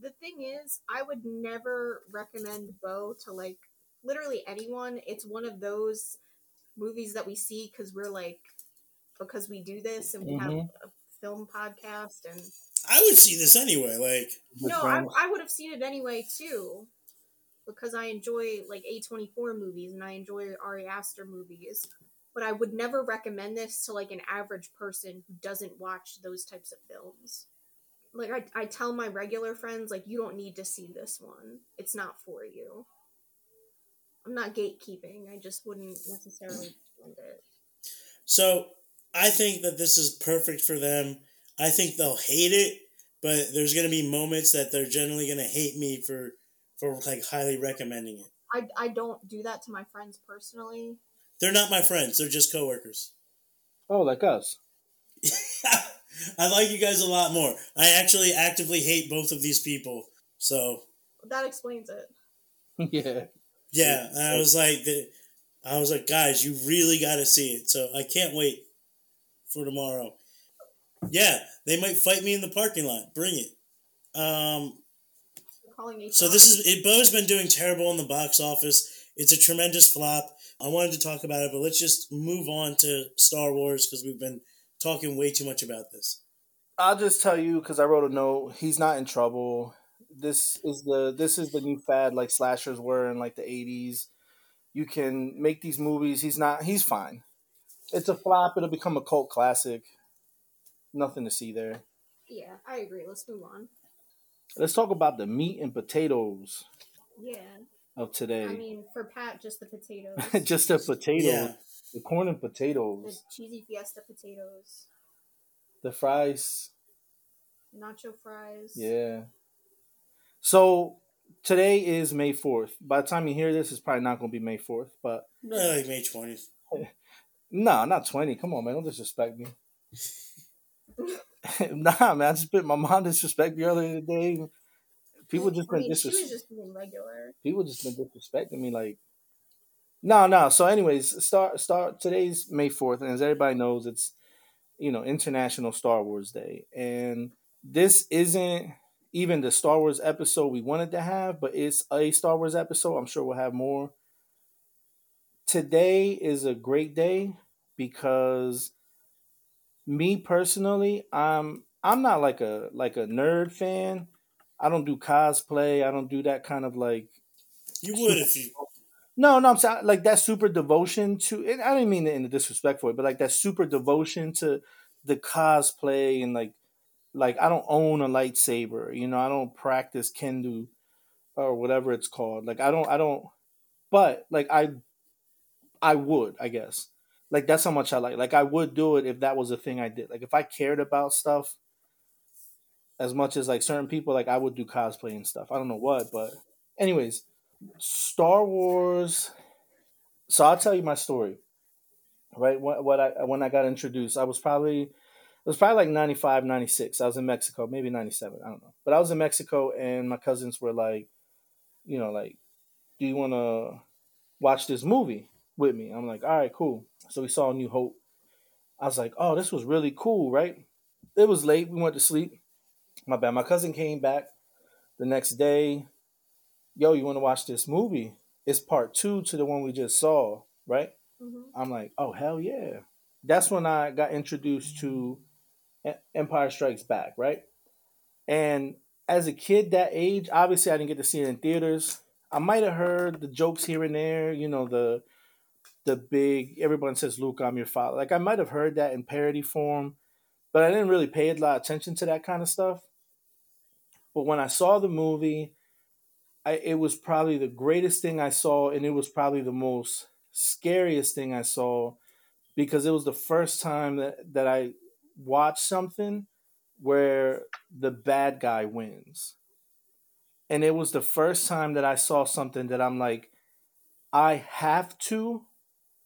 The thing is, I would never recommend Beau to like literally anyone. It's one of those movies that we see because we're like because we do this and we have Mhm. a film podcast and I would see this anyway. Like, no, I. I would have seen it anyway too, because I enjoy like A twenty four movies and I enjoy Ari Aster movies. But I would never recommend this to like an average person who doesn't watch those types of films. Like I, I tell my regular friends, like you don't need to see this one. It's not for you. I'm not gatekeeping. I just wouldn't necessarily recommend it. So I think that this is perfect for them. I think they'll hate it, but there's gonna be moments that they're generally gonna hate me for for like highly recommending it. I, I don't do that to my friends personally. They're not my friends, they're just coworkers. Oh, like us. I like you guys a lot more. I actually actively hate both of these people. So That explains it. yeah. yeah, I was like I was like, guys, you really gotta see it. So I can't wait for tomorrow. Yeah, they might fight me in the parking lot. Bring it. Um, calling So this is it. Beau's been doing terrible in the box office. It's a tremendous flop. I wanted to talk about it, but let's just move on to Star Wars because we've been talking way too much about this. I'll just tell you because I wrote a note. He's not in trouble. This is the this is the new fad like slashers were in like the eighties. You can make these movies. He's not. He's fine. It's a flop. It'll become a cult classic. Nothing to see there. Yeah, I agree. Let's move on. Let's talk about the meat and potatoes Yeah. of today. I mean, for Pat, just the potatoes. just the potatoes, Yeah, the corn and potatoes. the cheesy fiesta potatoes, the fries. nacho fries. Yeah. So today is May fourth. By the time you hear this, it's probably not going to be May fourth. But probably like May twentieth. no, not twenty. Come on, man, don't disrespect me. nah, man, I just bit my mom disrespect me earlier today. People just I been mean, she disres- just being regular. people just been disrespecting me like no no so anyways start start today's may 4th and as everybody knows it's you know international star wars day and this isn't even the star wars episode we wanted to have but it's a star wars episode i'm sure we'll have more today is a great day because me personally, I'm I'm not like a like a nerd fan. I don't do cosplay. I don't do that kind of like. You would if you. No, no, I'm saying like that super devotion to. And I didn't mean it in a disrespectful way, but like that super devotion to the cosplay and like, like I don't own a lightsaber. You know, I don't practice kendo or whatever it's called. Like I don't, I don't. But like I, I would, I guess. Like that's how much I like. Like I would do it if that was a thing I did. Like if I cared about stuff as much as like certain people, like I would do cosplay and stuff. I don't know what, but anyways, Star Wars. So I'll tell you my story. Right, what, what I when I got introduced, I was probably it was probably like 95, 96. I was in Mexico, maybe 97, I don't know. But I was in Mexico and my cousins were like, you know, like, do you want to watch this movie with me? I'm like, all right, cool. So we saw New Hope. I was like, oh, this was really cool, right? It was late. We went to sleep. My bad. My cousin came back the next day. Yo, you want to watch this movie? It's part two to the one we just saw, right? Mm-hmm. I'm like, oh hell yeah! That's when I got introduced to Empire Strikes Back, right? And as a kid that age, obviously I didn't get to see it in theaters. I might have heard the jokes here and there, you know, the the big everyone says Luke, I'm your father. Like I might have heard that in parody form, but I didn't really pay a lot of attention to that kind of stuff. But when I saw the movie, I, it was probably the greatest thing I saw, and it was probably the most scariest thing I saw because it was the first time that, that I watched something where the bad guy wins. And it was the first time that I saw something that I'm like, I have to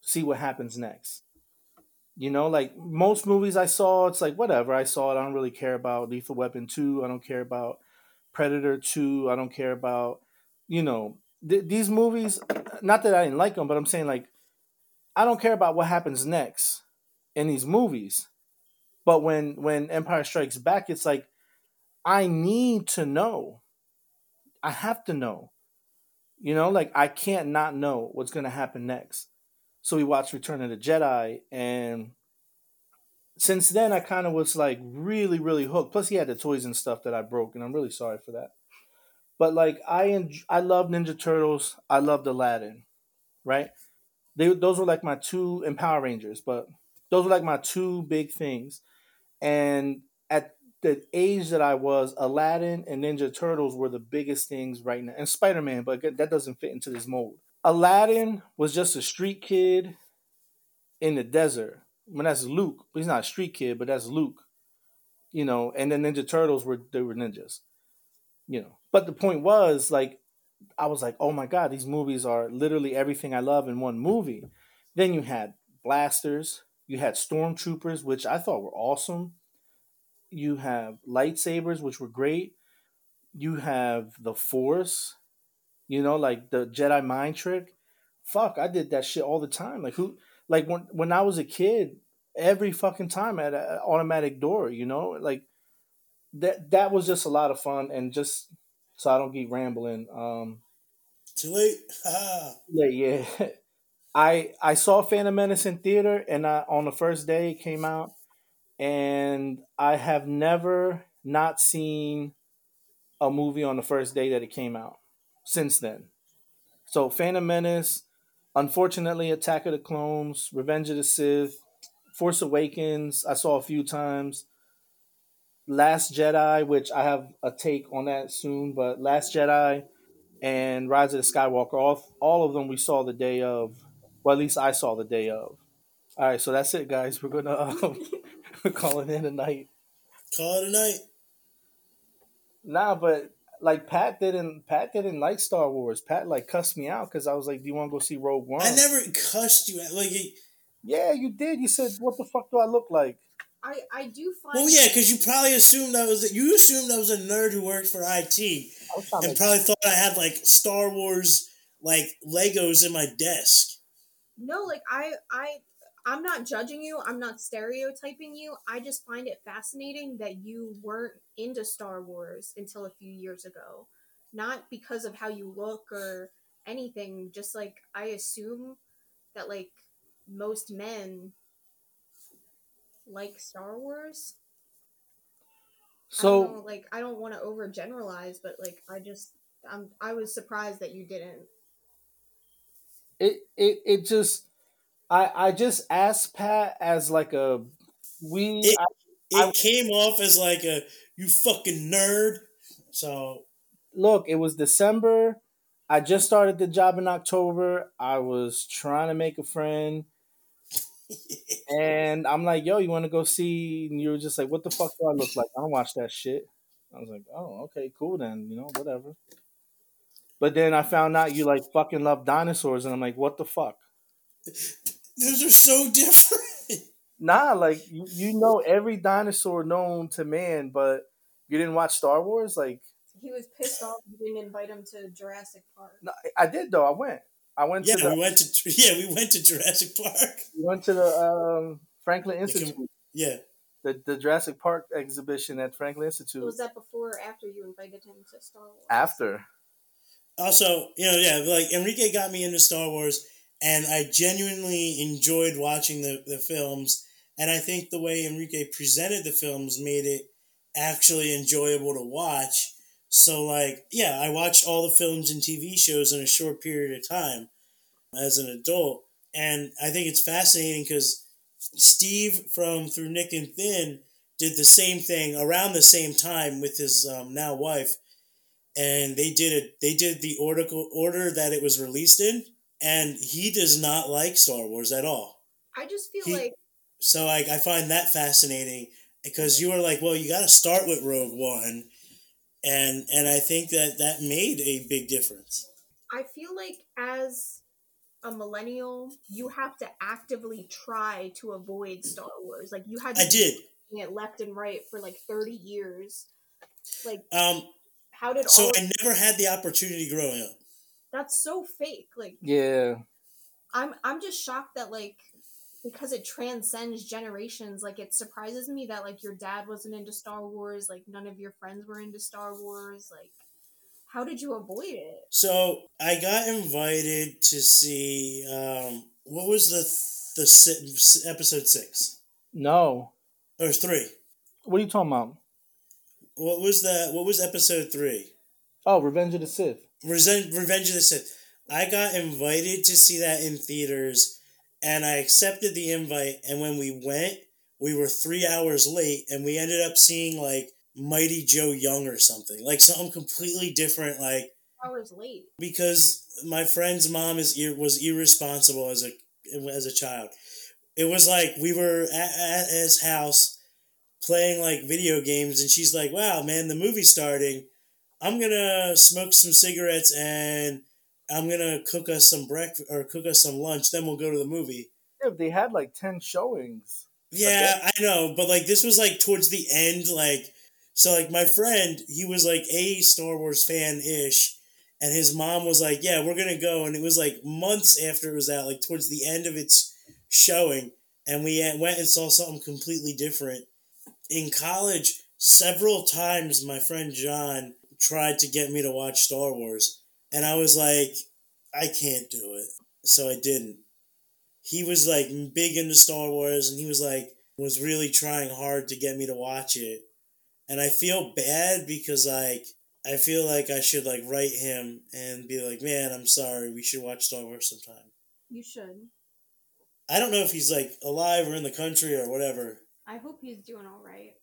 see what happens next. You know, like most movies I saw, it's like whatever I saw it. I don't really care about Lethal Weapon two. I don't care about Predator two. I don't care about you know th- these movies. Not that I didn't like them, but I'm saying like I don't care about what happens next in these movies. But when when Empire Strikes Back, it's like I need to know. I have to know. You know, like I can't not know what's gonna happen next. So we watched Return of the Jedi, and since then I kind of was like really, really hooked. Plus, he had the toys and stuff that I broke, and I'm really sorry for that. But like I, en- I love Ninja Turtles. I loved Aladdin, right? They those were like my two and Power Rangers, but those were like my two big things. And at the age that I was, Aladdin and Ninja Turtles were the biggest things right now, and Spider Man, but that doesn't fit into this mold. Aladdin was just a street kid in the desert. I mean, that's Luke, but he's not a street kid, but that's Luke. You know, and the Ninja Turtles were they were ninjas. You know, but the point was like, I was like, oh my god, these movies are literally everything I love in one movie. Then you had blasters, you had stormtroopers, which I thought were awesome. You have lightsabers, which were great. You have the Force, you know, like the Jedi mind trick. Fuck, I did that shit all the time. Like who like when when I was a kid, every fucking time at an automatic door, you know? Like that that was just a lot of fun and just so I don't keep rambling. Um Too late. late, yeah. I I saw Phantom Menace in theater and I, on the first day it came out and I have never not seen a movie on the first day that it came out since then. So Phantom Menace, unfortunately, Attack of the Clones, Revenge of the Sith, Force Awakens, I saw a few times. Last Jedi, which I have a take on that soon, but Last Jedi and Rise of the Skywalker, all, all of them we saw the day of. Well, at least I saw the day of. All right, so that's it, guys. We're gonna um, call it in tonight. Call it a night. Nah, but like Pat didn't Pat didn't like Star Wars. Pat like cussed me out because I was like, "Do you want to go see Rogue One?" I never cussed you. Like, yeah, you did. You said, "What the fuck do I look like?" I I do find. Well, yeah, because you probably assumed that was you assumed I was a nerd who worked for IT, oh, and probably thought I had like Star Wars like Legos in my desk. No, like I I I'm not judging you. I'm not stereotyping you. I just find it fascinating that you weren't into Star Wars until a few years ago. Not because of how you look or anything, just like I assume that like most men like Star Wars. So don't know, like I don't want to overgeneralize, but like I just I'm I was surprised that you didn't. it it it just I I just asked Pat as like a we It- I, It I- came off as like a you fucking nerd. So look, it was December. I just started the job in October. I was trying to make a friend. And I'm like, yo, you want to go see? And you were just like, what the fuck do I look like? I don't watch that shit. I was like, oh, okay, cool then, you know, whatever. But then I found out you like fucking love dinosaurs, and I'm like, what the fuck? those are so different. Nah, like you, you know every dinosaur known to man, but you didn't watch Star Wars. Like, He was pissed off you didn't invite him to Jurassic Park. no, I did though. I went. I went Yeah, to the we went to yeah we went to Jurassic Park. we went to the um, Franklin You can- Institute, Yeah, the the Jurassic Park exhibition at Franklin Institute. Was that before or after you invited him to Star Wars? After, also, you know, yeah, like Enrique got me into Star Wars, and I genuinely enjoyed watching the, the films. And I think the way Enrique presented the films made it actually enjoyable to watch. So, like, yeah, I watched all the films and TV shows in a short period of time as an adult. And I think it's fascinating because Steve from Through Nick and Thin did the same thing around the same time with his um, now wife. And they did it they did the order order that it was released in and he does not like star wars at all. I just feel He- like so I, I find that fascinating because you were like well you got to start with rogue one and and i think that that made a big difference I feel like as a millennial, you have to actively try to avoid Star Wars. Like you had to i did it left and right for like thirty years. Like um how did so all i never had the opportunity growing up that's so fake. Like yeah, I'm I'm just shocked that like because it transcends generations, like it surprises me that like your dad wasn't into Star Wars, like none of your friends were into Star Wars, like how did you avoid it? so i got invited to see um what was the the si- episode six no. or three What are you talking about? what was that what was episode three Oh, Revenge of the Sith. Resen- Revenge of the Sith. I got invited to see that in theaters, and I accepted the invite. And when we went, we were three hours late, and we ended up seeing like Mighty Joe Young or something, like something completely different. Like Hours late. because my friend's mom is was irresponsible as a as a child. It was like we were at, at his house playing like video games, and she's like, "Wow, man, the movie's starting. I'm gonna smoke some cigarettes and I'm gonna cook us some breakfast or cook us some lunch. Then we'll go to the movie." Yeah, they had like ten showings. Yeah, I know, but like this was like towards the end, like so like my friend, he was like a Star Wars fan ish, and his mom was like, "Yeah, we're gonna go," and it was like months after it was out, like towards the end of its showing, and we went and saw something completely different. In college, several times my friend John tried to get me to watch Star Wars, and I was like, I can't do it, so I didn't he was like big into Star Wars and he was like was really trying hard to get me to watch it. And I feel bad because like I feel like I should like write him and be like, "Man, I'm sorry. We should watch Star Wars sometime." You should. I don't know if he's like alive or in the country or whatever. I hope he's doing all right.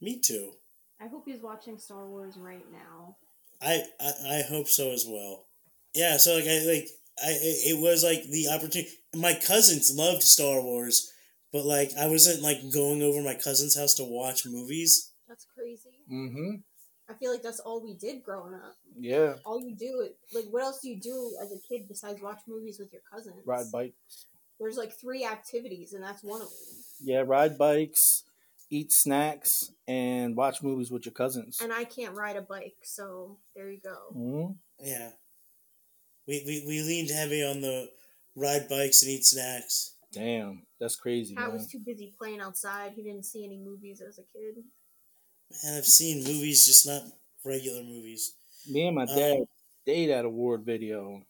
Me too. I hope he's watching Star Wars right now. I I, I hope so as well. Yeah, so like I like I it it was like the opportunity. My cousins loved Star Wars, but like I wasn't like going over my cousin's house to watch movies. That's crazy. Mm-hmm. I feel like that's all we did growing up. Yeah, All you do, like, what else do you do as a kid besides watch movies with your cousins? ride bikes. There's like three activities, and that's one of them. Yeah, ride bikes, eat snacks, and watch movies with your cousins. And I can't ride a bike, so there you go. hmm Yeah. We, we, we leaned heavy on the ride bikes and eat snacks. Damn, that's crazy, I man. was too busy playing outside. He didn't see any movies as a kid. Man, I've seen movies, just not regular movies. Me and my Um, dad stayed at award video,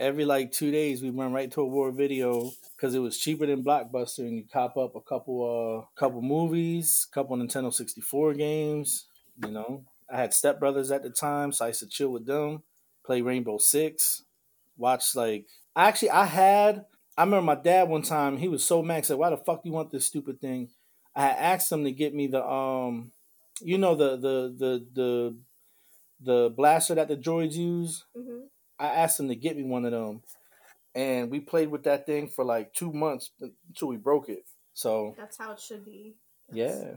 every like two days we went right to a war video because it was cheaper than Blockbuster, and you cop up a couple uh couple movies, couple Nintendo sixty four games. You know, I had stepbrothers at the time, so I used to chill with them, play Rainbow Six, watch like actually I had I remember my dad one time he was so mad said why the fuck do you want this stupid thing? I asked him to get me the um you know the the the the the blaster that the droids use. hmm I asked him to get me one of them, and we played with that thing for like two months until we broke it. So That's how it should be. That's yeah,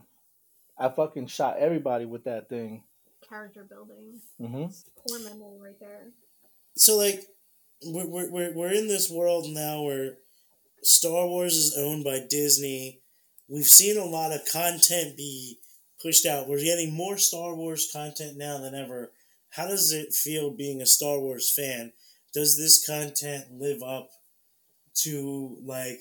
I fucking shot everybody with that thing. Character building. Mm-hmm. It's core memory right there. So like, we're we're we're we're in this world now where Star Wars is owned by Disney. We've seen a lot of content be pushed out. We're getting more Star Wars content now than ever. How does it feel being a Star Wars fan? Does this content live up to like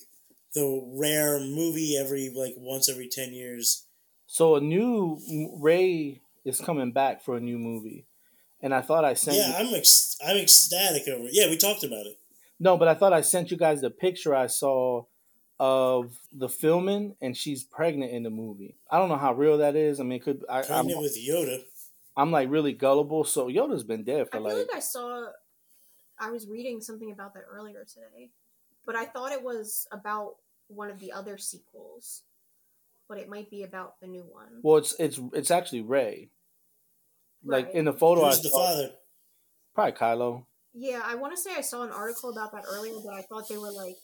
the rare movie every like once every 10 years? So a new Rey is coming back for a new movie, and I thought I sent. Yeah, you, I'm ex- I'm ecstatic over it. Yeah, we talked about it. no, but I thought I sent you guys the picture I saw of the filming, and she's pregnant in the movie. I don't know how real that is. I mean, it could I, I'm, Pregnant with Yoda. I'm like really gullible. So Yoda's been dead for like. I feel like like I saw. I was reading something about that earlier today, but I thought it was about one of the other sequels, but it might be about the new one. Well, it's it's it's actually Rey. Like Right. in the photo, I Who's the saw, father? probably Kylo. Yeah, I want to say I saw an article about that earlier, but I thought they were like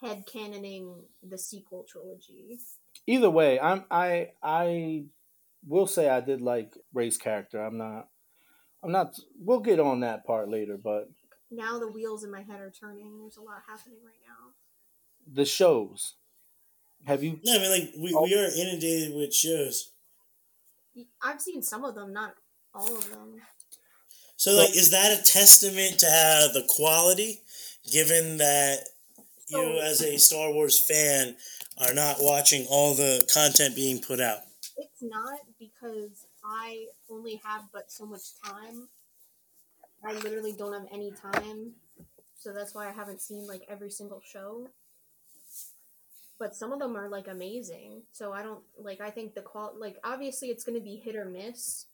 head canoning the sequel trilogy. Either way, I'm I I will say I did like Rey's character. I'm not. I'm not. We'll get on that part later, but Now the wheels in my head are turning. There's a lot happening right now. the shows. Have you? No, I mean like we, we are inundated with shows. I've seen some of them, not all of them. So like is that a testament to how the quality, given that you So- as a Star Wars fan are not watching all the content being put out? It's not because I only have but so much time. I literally don't have any time. So that's why I haven't seen like every single show. But some of them are like amazing. So I don't like I think the qual like obviously it's going to be hit or miss.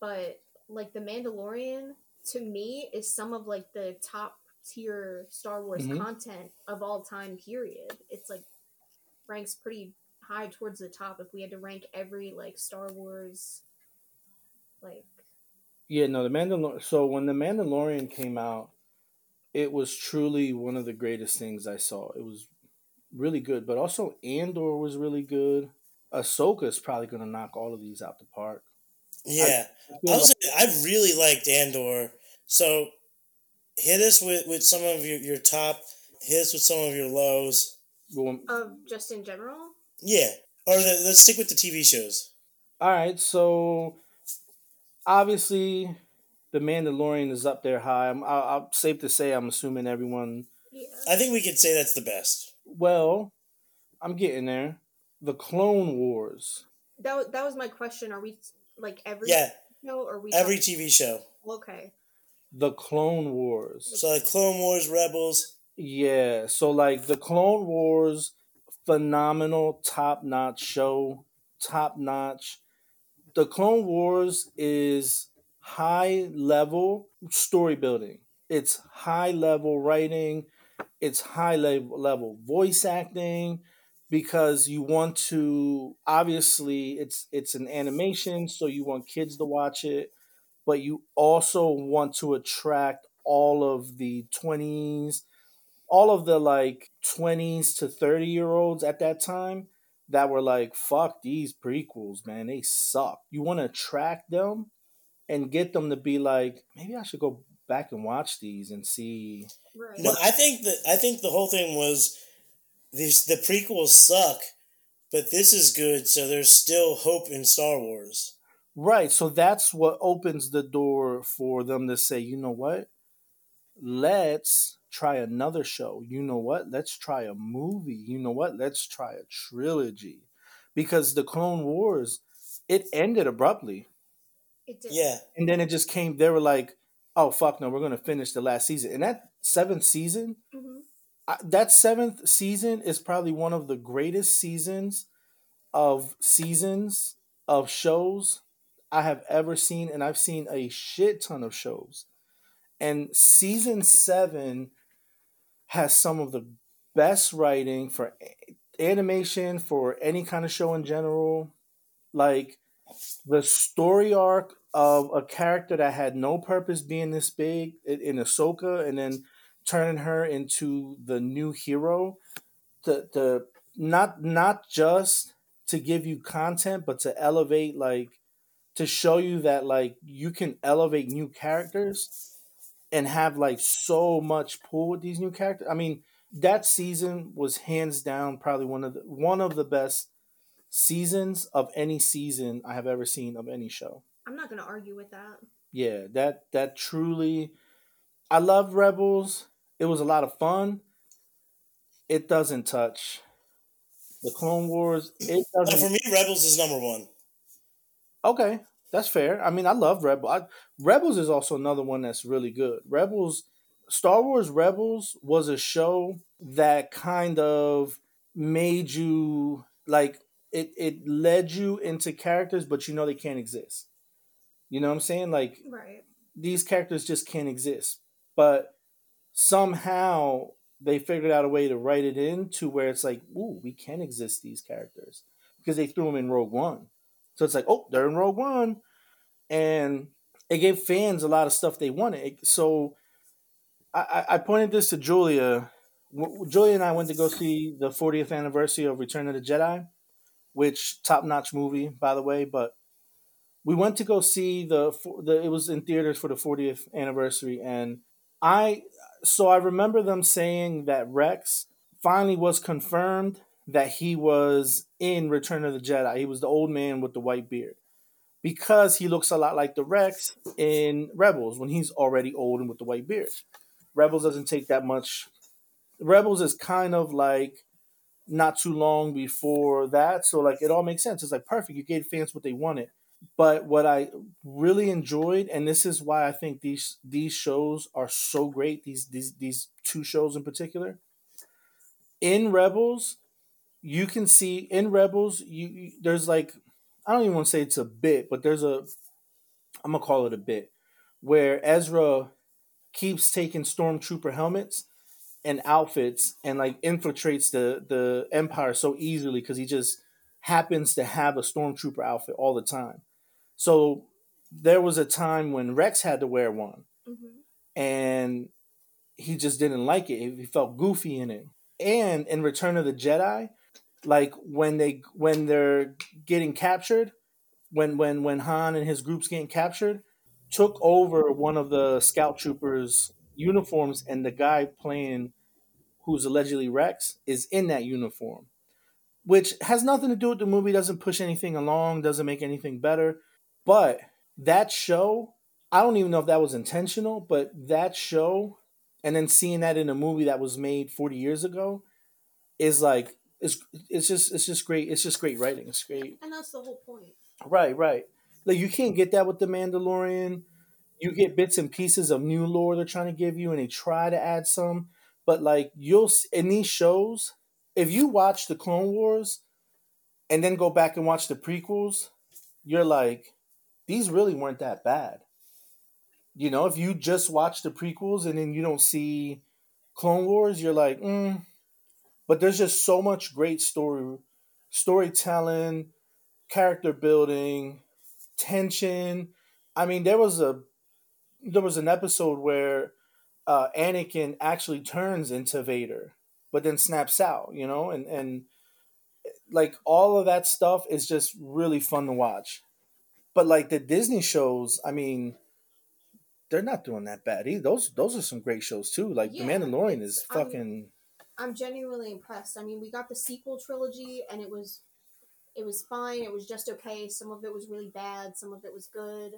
But like The Mandalorian to me is some of like the top tier Star Wars Mhm. content of all time period. It's like ranks pretty high towards the top if we had to rank every like Star Wars like Yeah, no. The Mandalorian. So when the Mandalorian came out, it was truly one of the greatest things I saw. It was really good, but also Andor was really good. Ahsoka is probably going to knock all of these out the park. Yeah. I I, feel was I really liked Andor. So hit us with, with some of your, your top hit us with some of your lows. Well, of just in general. Yeah. Or the, let's stick with the TV shows. all right, so obviously, the Mandalorian is up there high. I'm, I, I'm safe to say. I'm assuming everyone. Yeah. I think we could say that's the best. Well, I'm getting there. The Clone Wars. That was, that was my question. Are we like every Yeah. show or are we Every talking- TV show. okay. The Clone Wars. So like Clone Wars, Rebels. Yeah, so like the Clone Wars, phenomenal, top notch show, top notch. The Clone Wars is high level story building. It's high level writing. It's high level level voice acting because you want to obviously it's it's an animation so you want kids to watch it but you also want to attract all of the 20s all of the like 20s to 30 year olds at that time that were like fuck these prequels man they suck you want to attract them and get them to be like maybe i should go back and watch these and see Right. No, I think that I think the whole thing was these the prequels suck, but this is good, so there's still hope in Star Wars. right so that's what opens the door for them to say you know what let's try another show you know what let's try a movie you know what let's try a trilogy because the clone wars it ended abruptly It did. Yeah. and then it just came they were like oh fuck no, we're gonna finish the last season. And that seventh season, hmm I, that seventh season is probably one of the greatest seasons of seasons of shows I have ever seen, and I've seen a shit ton of shows. And season seven has some of the best writing for animation for any kind of show in general. Like the story arc of a character that had no purpose being this big in, Ahsoka, and then turning her into the new hero. To the not not just to give you content, but to elevate like to show you that like you can elevate new characters and have like so much pull with these new characters. I mean, that season was hands down probably one of the one of the best seasons of any season I have ever seen of any show. I'm not gonna argue with that. Yeah, that that truly I love Rebels. It was a lot of fun. It doesn't touch the Clone Wars. It doesn't for me, Rebels is number one. Okay, that's fair. I mean, I love Rebel. I, Rebels is also another one that's really good. Rebels, Star Wars Rebels was a show that kind of made you like it. It led you into characters, but you know they can't exist. You know what I'm saying? Like Right. these characters just can't exist, but somehow they figured out a way to write it in to where it's like, ooh, we can exist these characters because they threw them in Rogue One. So it's like, oh, they're in Rogue One, and it gave fans a lot of stuff they wanted. So I, I- pointed this to Julia. Julia and I went to go see the 40th anniversary of Return of the Jedi, which top notch movie, by the way. But we went to go see the, the it was in theaters for the 40th anniversary, and I so I remember them saying that Rex finally was confirmed that he was in Return of the Jedi. He was the old man with the white beard because he looks a lot like the Rex in Rebels when he's already old and with the white beard. Rebels doesn't take that much. Rebels is kind of like not too long before that, so like it all makes sense. It's like perfect. You gave fans what they wanted. But what I really enjoyed, and this is why I think these these shows are so great. These these these two shows in particular. In Rebels, you can see in Rebels, you, you there's like I don't even want to say it's a bit, but there's a I'm gonna call it a bit where Ezra keeps taking stormtrooper helmets and outfits and like infiltrates the the empire so easily because he just happens to have a stormtrooper outfit all the time. So there was a time when Rex had to wear one hmm and he just didn't like it. He felt goofy in it. And in Return of the Jedi, like when they when they're getting captured, when when when Han and his group's getting captured, took over one of the scout troopers' uniforms, and the guy playing, who's allegedly Rex, is in that uniform, which has nothing to do with the movie. Doesn't push anything along. Doesn't make anything better. But that show, I don't even know if that was intentional, but that show, and then seeing that in a movie that was made forty years ago, is like it's it's just it's just great. It's just great writing. It's great. And that's the whole point. Right, right. Like you can't get that with the Mandalorian. You get bits and pieces of new lore they're trying to give you, and they try to add some. But like you'll in these shows, if you watch the Clone Wars, and then go back and watch the prequels, you're like, these really weren't that bad. You know, if you just watch the prequels and then you don't see Clone Wars, you're like, mm. But there's just so much great story, storytelling, character building, tension. I mean, there was a there was an episode where uh, Anakin actually turns into Vader, but then snaps out. You know, and and like all of that stuff is just really fun to watch. But like the Disney shows, I mean, they're not doing that bad. Either. Those those are some great shows too. Like Yeah, The Mandalorian is fucking I'm genuinely impressed. I mean, we got the sequel trilogy, and it was it was fine. It was just okay. Some of it was really bad. Some of it was good.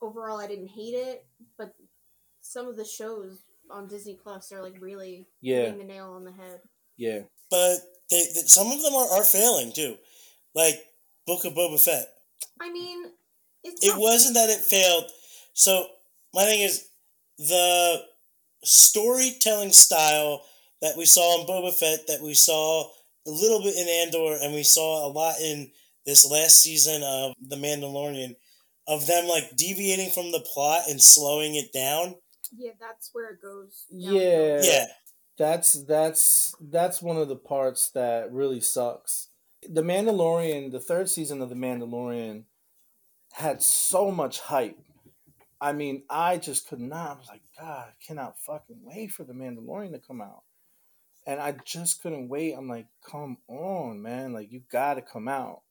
Overall, I didn't hate it, but some of the shows on Disney Plus are like really yeah hitting the nail on the head. yeah But they, they some of them are, are failing too, like Book of Boba Fett. I mean, it's It not- wasn't that it failed. So my thing is the storytelling style that we saw in Boba Fett, that we saw a little bit in Andor, and we saw a lot in this last season of The Mandalorian, of them like deviating from the plot and slowing it down. Yeah, that's where it goes. Yeah. Yeah. That's that's that's one of the parts that really sucks. The Mandalorian, the third season of The Mandalorian had so much hype. I mean, I just could not. I was like, God, I cannot fucking wait for The Mandalorian to come out. And I just couldn't wait. I'm like, come on, man. Like, you gotta come out.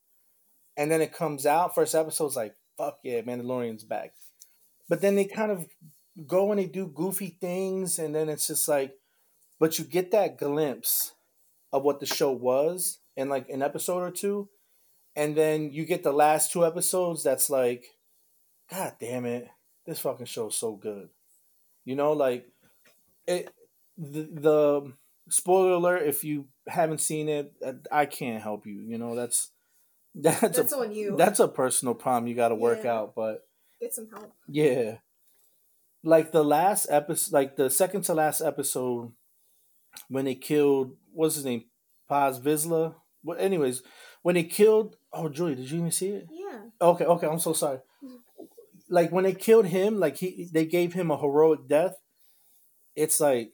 And then it comes out, first episode's like, fuck yeah, Mandalorian's back. But then they kind of go and they do goofy things, and then it's just like, but you get that glimpse of what the show was in like an episode or two, and then you get the last two episodes that's like, God damn it, this fucking show is so good. You know, like it the, the spoiler alert if you haven't seen it, uh, I can't help you. You know, that's that's, That's a, on you. That's a personal problem you got to work Yeah. out, but Get some help. yeah. Like the last episode, like the second to last episode, when they killed, what's his name? Paz Vizsla? Well, anyways, when they killed, oh, Julie, did you even see it? Yeah. Okay, okay, I'm so sorry. Like when they killed him, like he, they gave him a heroic death. It's like,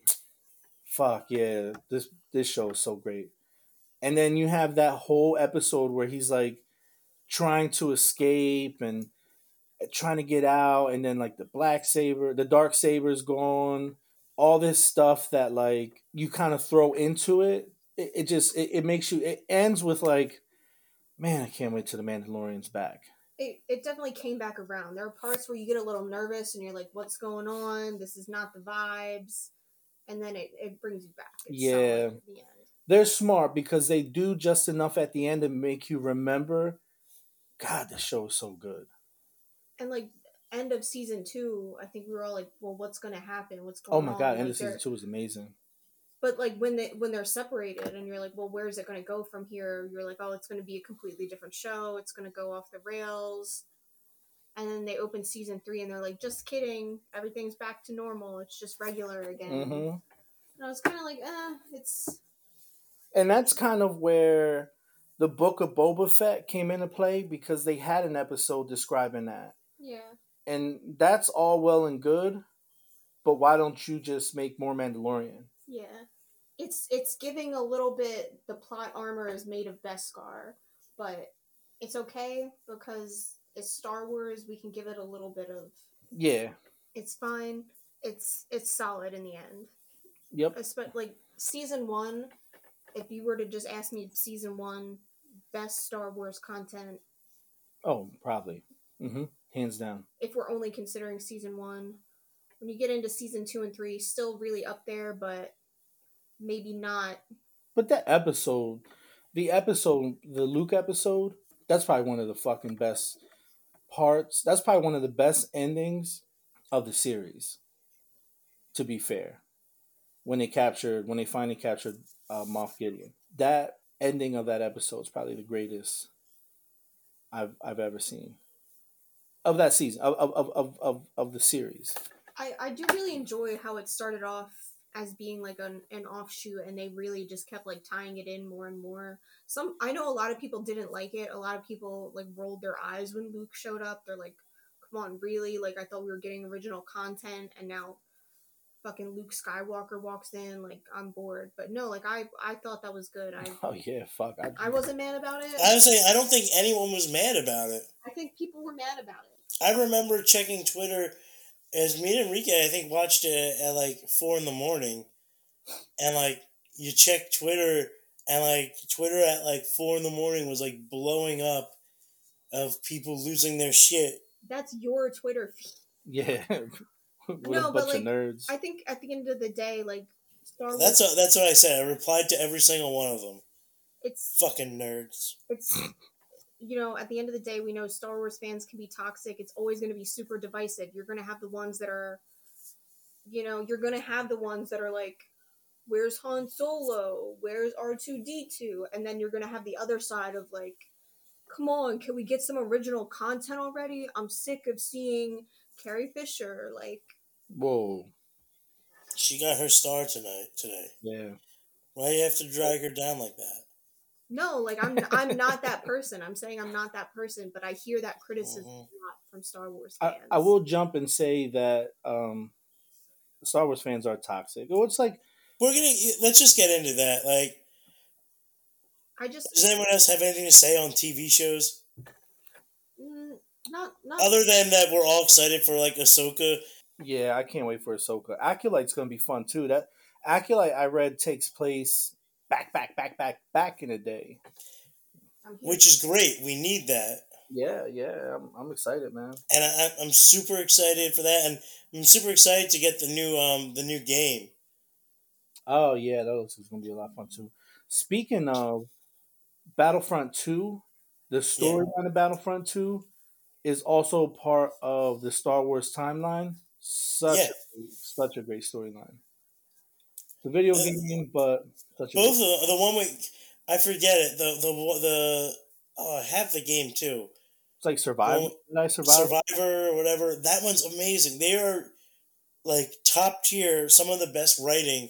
fuck yeah, this this show is so great. And then you have that whole episode where he's like trying to escape and uh, trying to get out, and then like the black saber, the dark saber's gone. All this stuff that like you kind of throw into it, it, it just it, it makes you. It ends with like, man, I can't wait till the Mandalorian's back. It, it definitely came back around. There are parts where you get a little nervous and you're like, what's going on? This is not the vibes. And then it, it brings you back. It's Yeah. the. They're smart because they do just enough at the end to make you remember. God, the show is so good. And like end of season two, I think we were all like, well, what's going to happen? What's Oh going on? Oh my god, end of season two is amazing. But like when they when they're separated and you're like, well, where is it going to go from here? You're like, oh, it's going to be a completely different show. It's going to go off the rails. And then they open season three and they're like, just kidding, everything's back to normal. It's just regular again. hmm And I was kind of like, eh, it's And that's kind of where the book of Boba Fett came into play because they had an episode describing that. yeah, And that's all well and good, but why don't you just make more Mandalorian? Yeah. It's it's giving a little bit. The plot armor is made of Beskar, but it's okay because it's Star Wars. We can give it a little bit of. Yeah. It's fine. It's it's solid in the end. Yep. Espe- like season one, if you were to just ask me season one, best Star Wars content, Oh, probably. Mm-hmm. Hands down. if we're only considering season one. When you get into season two and three, still really up there, but maybe not. But that episode, the episode, the Luke episode, that's probably one of the fucking best parts. That's probably one of the best endings of the series. To be fair, when they captured, when they finally captured uh, Moff Gideon, that ending of that episode is probably the greatest I've I've ever seen of that season of of of of, of, of the series. I, I do really enjoy how it started off as being like an, an offshoot and they really just kept like tying it in more and more. Some i know a lot of people didn't like it. A lot of people like rolled their eyes when luke showed up. They're like come on really? Like i thought we were getting original content and now fucking luke skywalker walks in like i'm bored. But no like i i thought that was good. I Oh yeah, fuck. I, i wasn't mad about it. I was saying I don't think anyone was mad about it. i think people were mad about it. I remember checking Twitter as me and Enrique, I think, watched it at like four in the morning, and like you check Twitter, and like Twitter at like four in the morning was like blowing up of people losing their shit. that's your twitter feed yeah. With No, a but, bunch of like, nerds. i think at the end of the day like star wars That's what, that's what I said. I replied to every single one of them. it's Fucking nerds. it's you know at the end of the day we know star wars fans can be toxic it's always going to be super divisive you're going to have the ones that are you know you're going to have the ones that are like where's han solo where's r2d2 and then you're going to have the other side of like come on can we get some original content already i'm sick of seeing Carrie Fisher, like Whoa. She got her star tonight today. Yeah. Why you have to drag her down like that? No, like I'm I'm not that person. I'm saying I'm not that person, but I hear that criticism Mhm. a lot from Star Wars I, fans. I will jump and say that um, Star Wars fans are toxic. It's like We're gonna let's just get into that. Like, I just does anyone else have anything to say on TV shows mm, not not other than that? We're all excited for like Ahsoka. Yeah, I can't wait for Ahsoka. Acolyte's gonna be fun too. That Acolyte I read takes place back, back, back, back, back in the day. Which is great. We need that, Yeah, yeah, I'm, I'm excited, man. and I, I'm super excited for that, and I'm super excited to get the new um the new game. Oh yeah, that looks gonna be a lot of fun too. Speaking of Battlefront Two, the storyline of Battlefront Two is also part of the Star Wars timeline. Such Yeah. a, such a great storyline. The video Uh, game, but such Both of the, the one with I forget it the the the oh I have the game too. it's like Survivor. Well, Did I survive? Survivor or whatever. That one's amazing. They are like top tier, some of the best writing,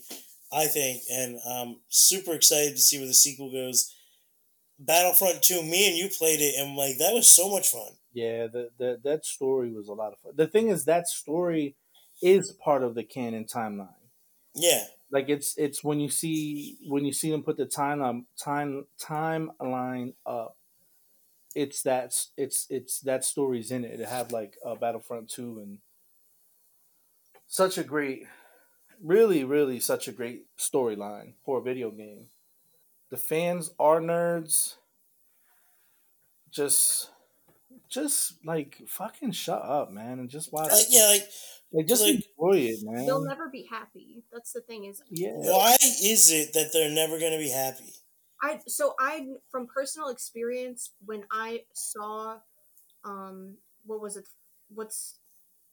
I think, and um super excited to see where the sequel goes. Battlefront 2, me and you played it and like that was so much fun. Yeah, the, the that story was a lot of fun. The thing is, that story is part of the canon timeline. Yeah. Like it's it's when you see when you see them put the time timeline time timeline up, it's that it's it's that story's in it. It have like a Battlefront two and such a great, really really such a great storyline for a video game. The fans are nerds. Just just like fucking shut up, man, and just watch. Like yeah, like Like just like- enjoy it, man. They'll never be happy. That's the thing is yeah. why is it that they're never gonna be happy? I so I from personal experience when I saw um what was it what's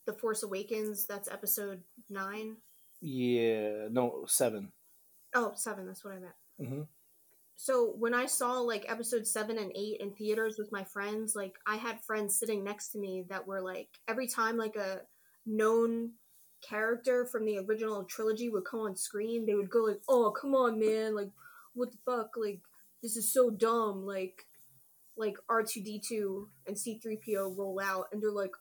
the Force Awakens that's episode 9 Yeah, no, seven. oh 7 that's what I meant hmm so when I saw like episode 7 and 8 in theaters with my friends like I had friends sitting next to me that were like every time like a known character from the original trilogy would come on screen. They would go like oh come on man. Like what the fuck? Like this is so dumb. Like like R2D2 and C3PO roll out and they're like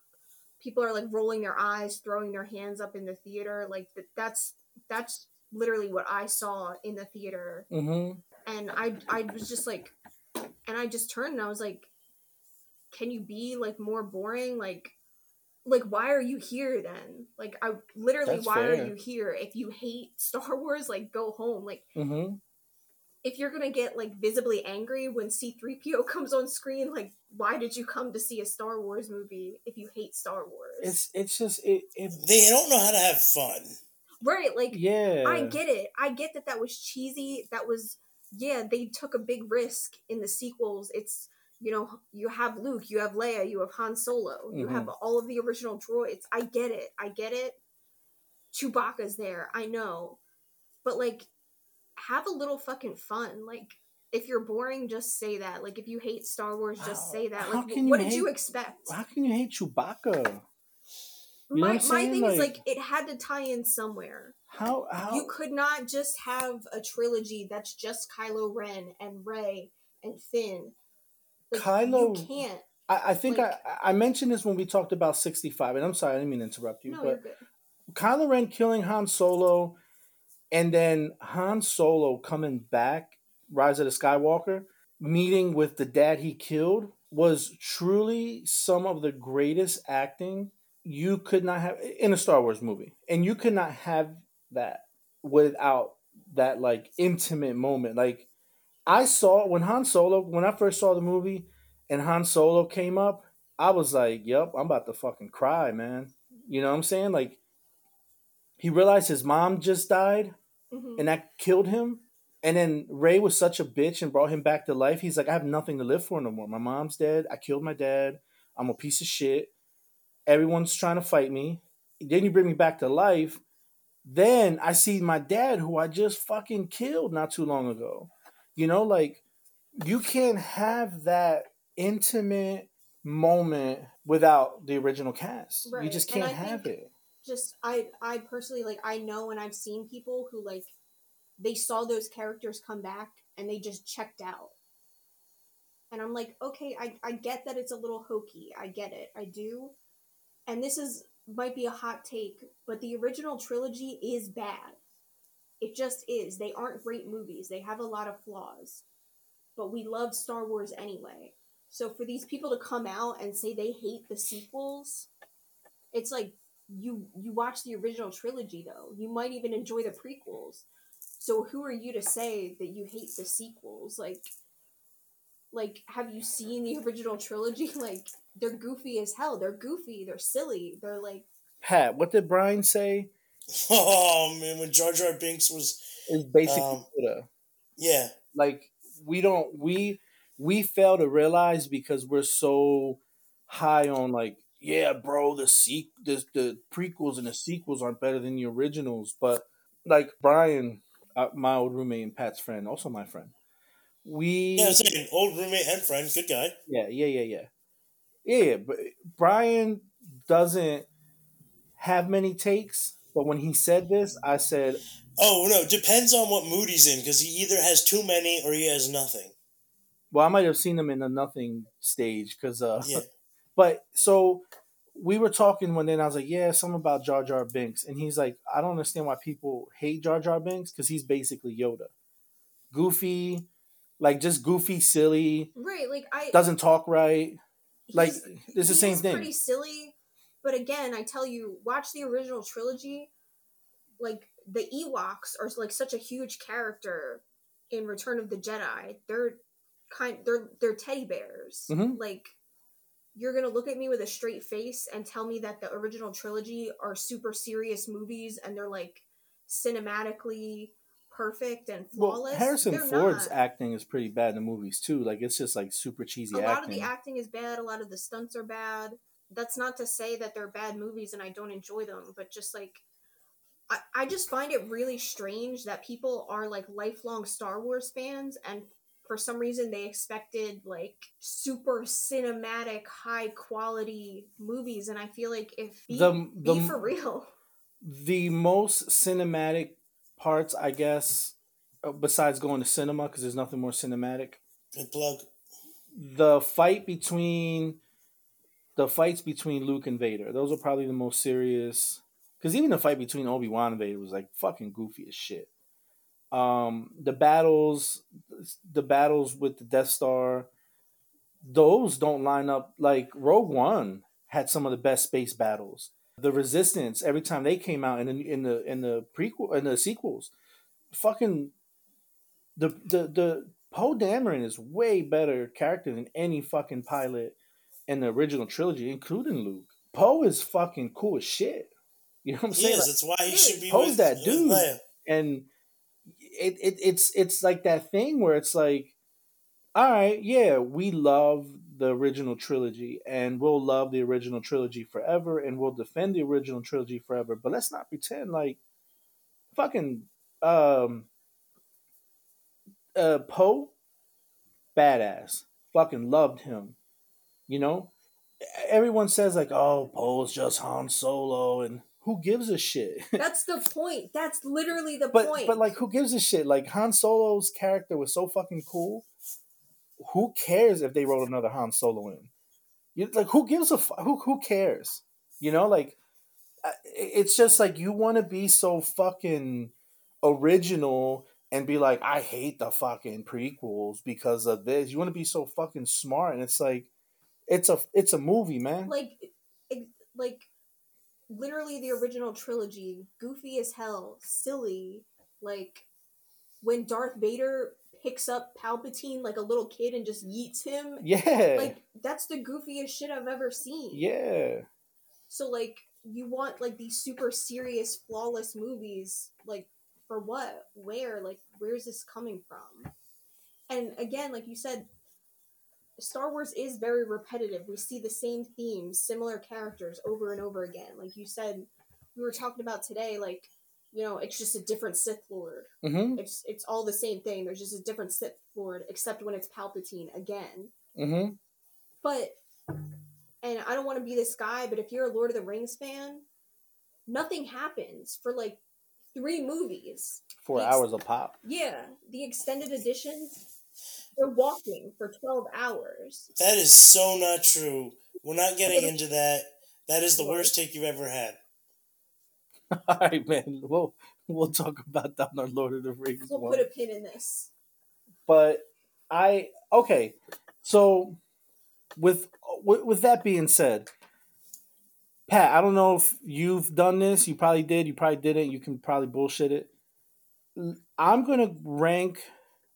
people are like rolling their eyes throwing their hands up in the theater. Like that's that's literally what I saw in the theater. Hmm and I I was just like, and I just turned and I was like, can you be like more boring? Like, like why are you here then? Like I literally, That's why fair. are you here? If you hate Star Wars, like go home. Like hmm if you're gonna get like visibly angry when C-3PO comes on screen, like why did you come to see a Star Wars movie if you hate Star Wars? It's it's just it, it They don't know how to have fun. right, like yeah. I get it. I get that that was cheesy. That was yeah, they took a big risk in the sequels. It's you know, you have Luke, you have Leia, you have Han Solo, you Mhm. have all of the original droids. I get it. I get it. Chewbacca's there. I know. But like have a little fucking fun. Like if you're boring, just say that. Like if you hate Star Wars, just say that. Like what you did you expect? How can you hate Chewbacca? You my my thing is Like- like it had to tie in somewhere. How how You could not just have a trilogy that's just Kylo Ren and Rey and Finn. Like, Kylo- you can't. I, I think like- I I mentioned this when we talked about sixty five, and I'm sorry I didn't mean to interrupt you, No, but. Kylo Ren killing Han Solo, and then Han Solo coming back, Rise of the Skywalker, meeting with the dad he killed was truly some of the greatest acting you could not have in a Star Wars movie, and you could not have that without that like intimate moment. Like I saw when Han Solo, when I first saw the movie, and Han Solo came up, I was like, "Yep, I'm about to fucking cry, man." You know what I'm saying? Like he realized his mom just died Mhm. and that killed him. And then Rey was such a bitch and brought him back to life. He's like, I have nothing to live for no more. My mom's dead. I killed my dad. I'm a piece of shit. Everyone's trying to fight me. Then you bring me back to life. Then I see my dad, who I just fucking killed not too long ago. You know, like you can't have that intimate moment without the original cast. You just can't have it. just I I personally like I know and I've seen people who like they saw those characters come back and they just checked out. And I'm like, okay, I, I get that it's a little hokey. I get it. I do. And this is might be a hot take, but the original trilogy is bad. It just is. They aren't great movies. They have a lot of flaws. But we love Star Wars anyway. So for these people to come out and say they hate the sequels, it's like you you watch the original trilogy though. You might even enjoy the prequels. So who are you to say that you hate the sequels? Like like have you seen the original trilogy? Like they're goofy as hell. They're goofy, they're silly. They're like Pat, what did Brian say? Oh man, when Jar Jar Binks was Is basically Um, Yoda. yeah, like we don't we we fail to realize because we're so high on like yeah bro the sequ- the, the prequels and the sequels aren't better than the originals. But like brian uh, my old roommate and pat's friend also my friend we yeah, like old roommate and friend, good guy. yeah yeah yeah yeah. Yeah yeah but brian doesn't have many takes but when he said this i said Oh no, depends on what mood he's in because he either has too many or he has nothing. well i might have seen him in a nothing stage because uh Yeah, But so we were talking one day, and I was like, "Yeah, something about Jar Jar Binks," and he's like, "I don't understand why people hate Jar Jar Binks because he's basically Yoda, goofy, like just goofy, silly, right, like I doesn't talk right. Like it's the he same is thing. Pretty silly, but again, I tell you, watch the original trilogy. Like the Ewoks are like such a huge character in Return of the Jedi. They're kind, they're they're teddy bears. Mhm. Like you're gonna look at me with a straight face and tell me that the original trilogy are super serious movies and they're like cinematically perfect and flawless. Well. Harrison They're Ford's not. acting is pretty bad in the movies too. Like it's just like super cheesy a lot of the acting is bad a lot of the stunts are bad that's not to say that they're bad movies and i don't enjoy them but just like I, I just find it really strange that people are like lifelong star wars fans and for some reason they expected like super cinematic high quality movies and i feel like if be, The- be the- for real the most cinematic parts, I guess, uh, besides going to cinema because there's nothing more cinematic. good plug. the fight between the fights between Luke and Vader. Those are probably the most serious. Because even the fight between Obi Wan and Vader was like fucking goofy as shit. Um, the battles, the battles with the Death Star, those don't line up. Like Rogue One had some of the best space battles. The Resistance, every time they came out in the in the in the prequel in the sequels, fucking the the the Poe Dameron is way better character than any fucking pilot in the original trilogy, including Luke. Poe is fucking cool as shit. You know what I'm He saying? is. That's why he Yeah, should be Poe's that dude. Leia. and it, it it's it's like that thing where it's like all right yeah we love the original trilogy and we'll love the original trilogy forever and we'll defend the original trilogy forever but let's not pretend like fucking um uh poe badass fucking loved him you know everyone says like oh poe's just han solo and who gives a shit that's the point that's literally the but point but like who gives a shit? Like Han Solo's character was so fucking cool. Who cares if they wrote another Han Solo in? You like who gives a fu- who who cares? You know, like uh, it's just like you want to be so fucking original and be like, I hate the fucking prequels because of this. You want to be so fucking smart, and it's like, it's a it's a movie, man. like it, like literally the original trilogy goofy as hell silly like when darth vader picks up palpatine like a little kid and just yeets him. Yeah, like that's the goofiest shit i've ever seen. Yeah. so like you want like these super serious flawless movies like for what? Where? Like where's this coming from? And again like you said Star Wars is very repetitive. We see the same themes, similar characters over and over again. Like you said, we were talking about today, like, you know, it's just a different Sith Lord. Mm-hmm. It's it's all the same thing. There's just a different Sith Lord, except when it's Palpatine again. Mm-hmm. But and I don't want to be this guy, but if you're a Lord of the Rings fan, nothing happens for like three movies. Four Ex- hours a pop. Yeah, the extended editions, they're walking for 12 hours. That is so not true. We're not getting into that. That is the worst take you've ever had. All right, man. We'll we'll talk about that on our Lord of the Rings We'll one. put a pin in this. but I okay. So with, with with that being said, Pat, I don't know if you've done this. You probably did. You probably didn't. You can probably bullshit it. I'm gonna rank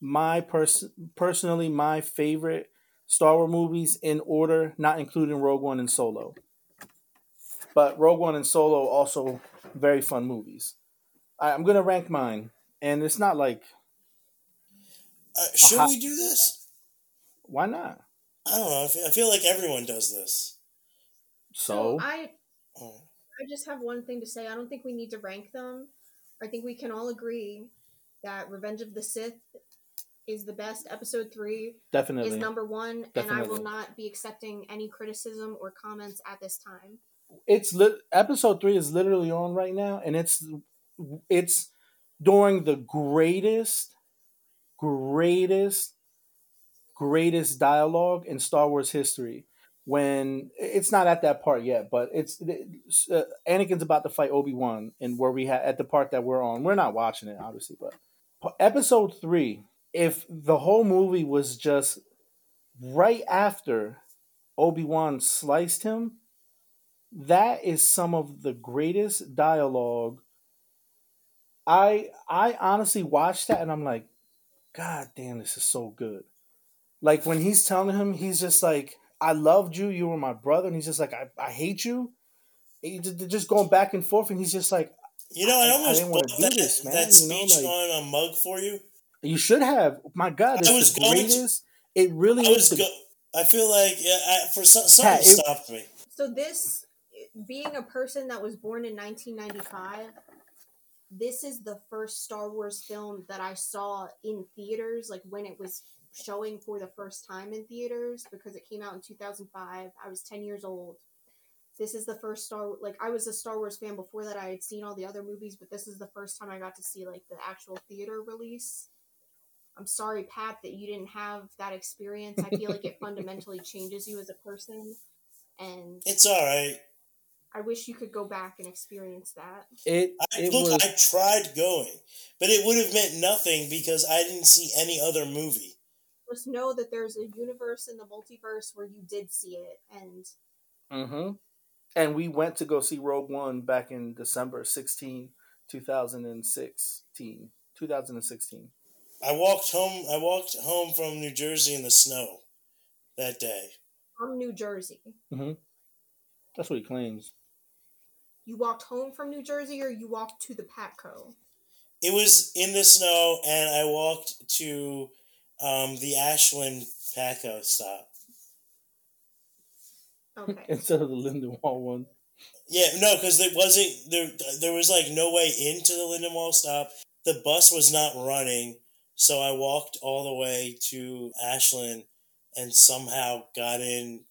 my person personally my favorite Star Wars movies in order, not including Rogue One and Solo. But Rogue One and Solo also very fun movies. I, I'm gonna rank mine, and it's not like Uh, should Aha. we do this? why not. I don't know. I feel, I feel like everyone does this. So I Oh. I just have one thing to say. I don't think we need to rank them. I think we can all agree that Revenge of the Sith is the best. Episode three definitely is number one, and I will not be accepting any criticism or comments at this time. it's lit episode three is literally on right now and it's it's during the greatest greatest greatest dialogue in star wars history when it's not at that part yet but it's uh, anakin's about to fight obi-wan and where we had at the part that we're on we're not watching it obviously but episode three if the whole movie was just right after obi-wan sliced him that is some of the greatest dialogue. I i honestly watched that and i'm like god damn this is so good. Like when he's telling him he's just like i loved you. You were my brother. And he's just like i, I hate you. They're just going back and forth and he's just like You know, I I- I almost didn't wanna do that, this, man, that you know, speech like- on a mug for you. You should have my god I was it's the going to- greatest it really I was is the, go- I feel like yeah, I, for some, something Pat, it- stopped me. So this, being a person that was born in 1995, this is the first Star Wars film that I saw in theaters, like when it was showing for the first time in theaters, because it came out in 2005. I was 10 years old. This is the first Star like I was a Star Wars fan before that. I had seen all the other movies, but this is the first time I got to see like the actual theater release. I'm sorry, Pat, that you didn't have that experience. I feel like it fundamentally changes you as a person, and It's all right. I wish you could go back and experience that. it, I, it look, was I tried going, but it would have meant nothing because I didn't see any other movie. Just know that there's a universe in the multiverse where you did see it, and Mm-hmm. And we went to go see Rogue One back in December 16, 2016. 2016. I walked home. I walked home from New Jersey in the snow that day. from New Jersey. That's what he claims. You walked home from New Jersey, or you walked to the Patco. It was in the snow, and I walked to um, the Ashland Patco stop. Okay. Instead of the Lindenwold one. Yeah, no, because there wasn't there. There was like no way into the Lindenwold stop. The bus was not running, so I walked all the way to Ashland, and somehow got in,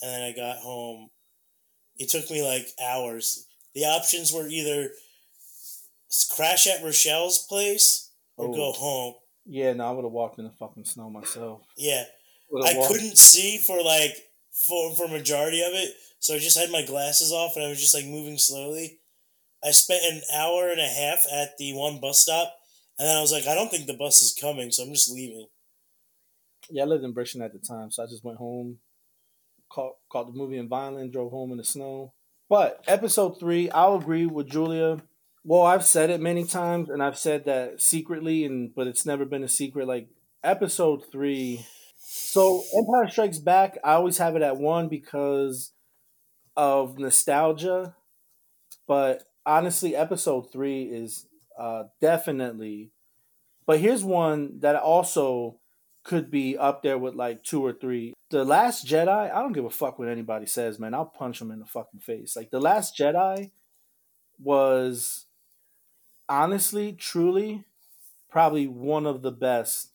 and then I got home. It took me like hours. The options were either crash at Rochelle's place or Oh. go home. Yeah, no, I would have walked in the fucking snow myself. Yeah, I walked- couldn't see for like for for majority of it, so I just had my glasses off and I was just like moving slowly. I spent an hour and a half at the one bus stop, and then I was like, I don't think the bus is coming, so I'm just leaving. Yeah, I lived in Britain at the time, so I just went home, caught, caught the movie in Violent, drove home in the snow. But episode three, I'll agree with Julia. Well, I've said it many times, and I've said that secretly, and but it's never been a secret. Like episode three, so Empire Strikes Back, I always have it at one because of nostalgia. But honestly, episode three is uh, definitely. But here's one that also could be up there with like two or three. The Last Jedi, I don't give a fuck what anybody says, man. I'll punch them in the fucking face. Like The Last Jedi was honestly, truly, probably one of the best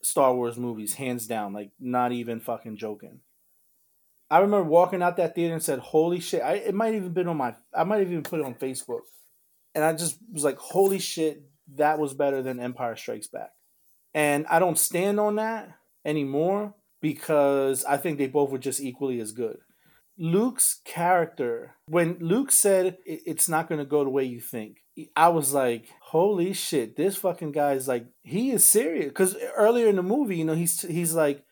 Star Wars movies, hands down. Like, not even fucking joking. I remember walking out that theater and said, "Holy shit!" I, it might even been on my. I might even put it on Facebook, and I just was like, "Holy shit!" That was better than Empire Strikes Back, and I don't stand on that anymore because I think they both were just equally as good. Luke's character, when Luke said it's not going to go the way you think, I was like, holy shit, this fucking guy is like, he is serious. Because earlier in the movie, you know, he's he's like,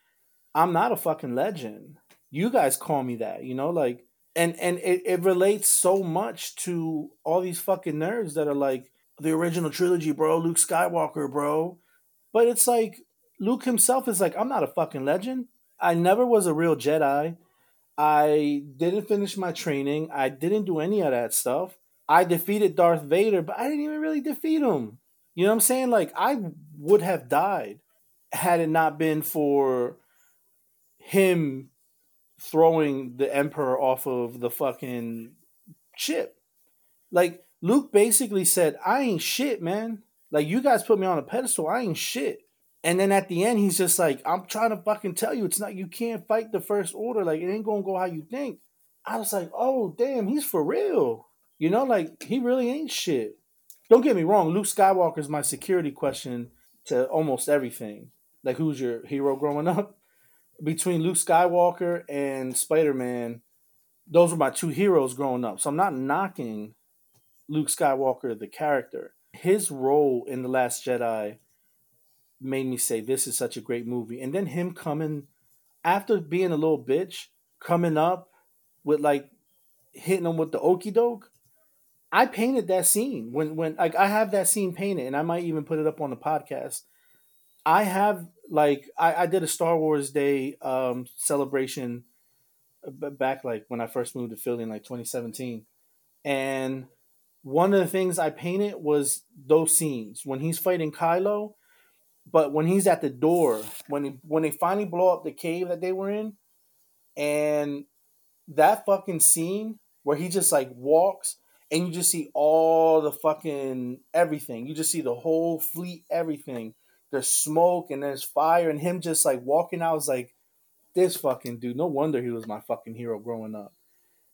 I'm not a fucking legend. You guys call me that, you know, like, and and it, it relates so much to all these fucking nerds that are like, the original trilogy, bro, Luke Skywalker, bro. But it's like, Luke himself is like, I'm not a fucking legend. I never was a real Jedi. I didn't finish my training. I didn't do any of that stuff. I defeated Darth Vader, but I didn't even really defeat him. You know what I'm saying? Like I would have died had it not been for him throwing the Emperor off of the fucking ship. Like Luke basically said, I ain't shit, man. Like you guys put me on a pedestal, I ain't shit. And then at the end, he's just like, I'm trying to fucking tell you, it's not, you can't fight the first order. Like, it ain't gonna go how you think. I was like, oh, damn, he's for real. You know, like, he really ain't shit. Don't get me wrong, Luke Skywalker is my security question to almost everything. Like, who's your hero growing up? Between Luke Skywalker and Spider Man, those were my two heroes growing up. So I'm not knocking Luke Skywalker, the character. His role in The Last Jedi made me say this is such a great movie. And then him coming after being a little bitch, coming up with like hitting him with the okey doke. I painted that scene when when like I have that scene painted, and I might even put it up on the podcast. I have like I, I did a Star Wars Day um, celebration back like when I first moved to Philly in like 2017, and one of the things I painted was those scenes when he's fighting Kylo but when he's at the door, when he, when they finally blow up the cave that they were in, and that fucking scene where he just like walks and you just see all the fucking everything. You just see the whole fleet, everything. There's smoke and there's fire, and him just like walking out. I was like, this fucking dude. No wonder he was my fucking hero growing up.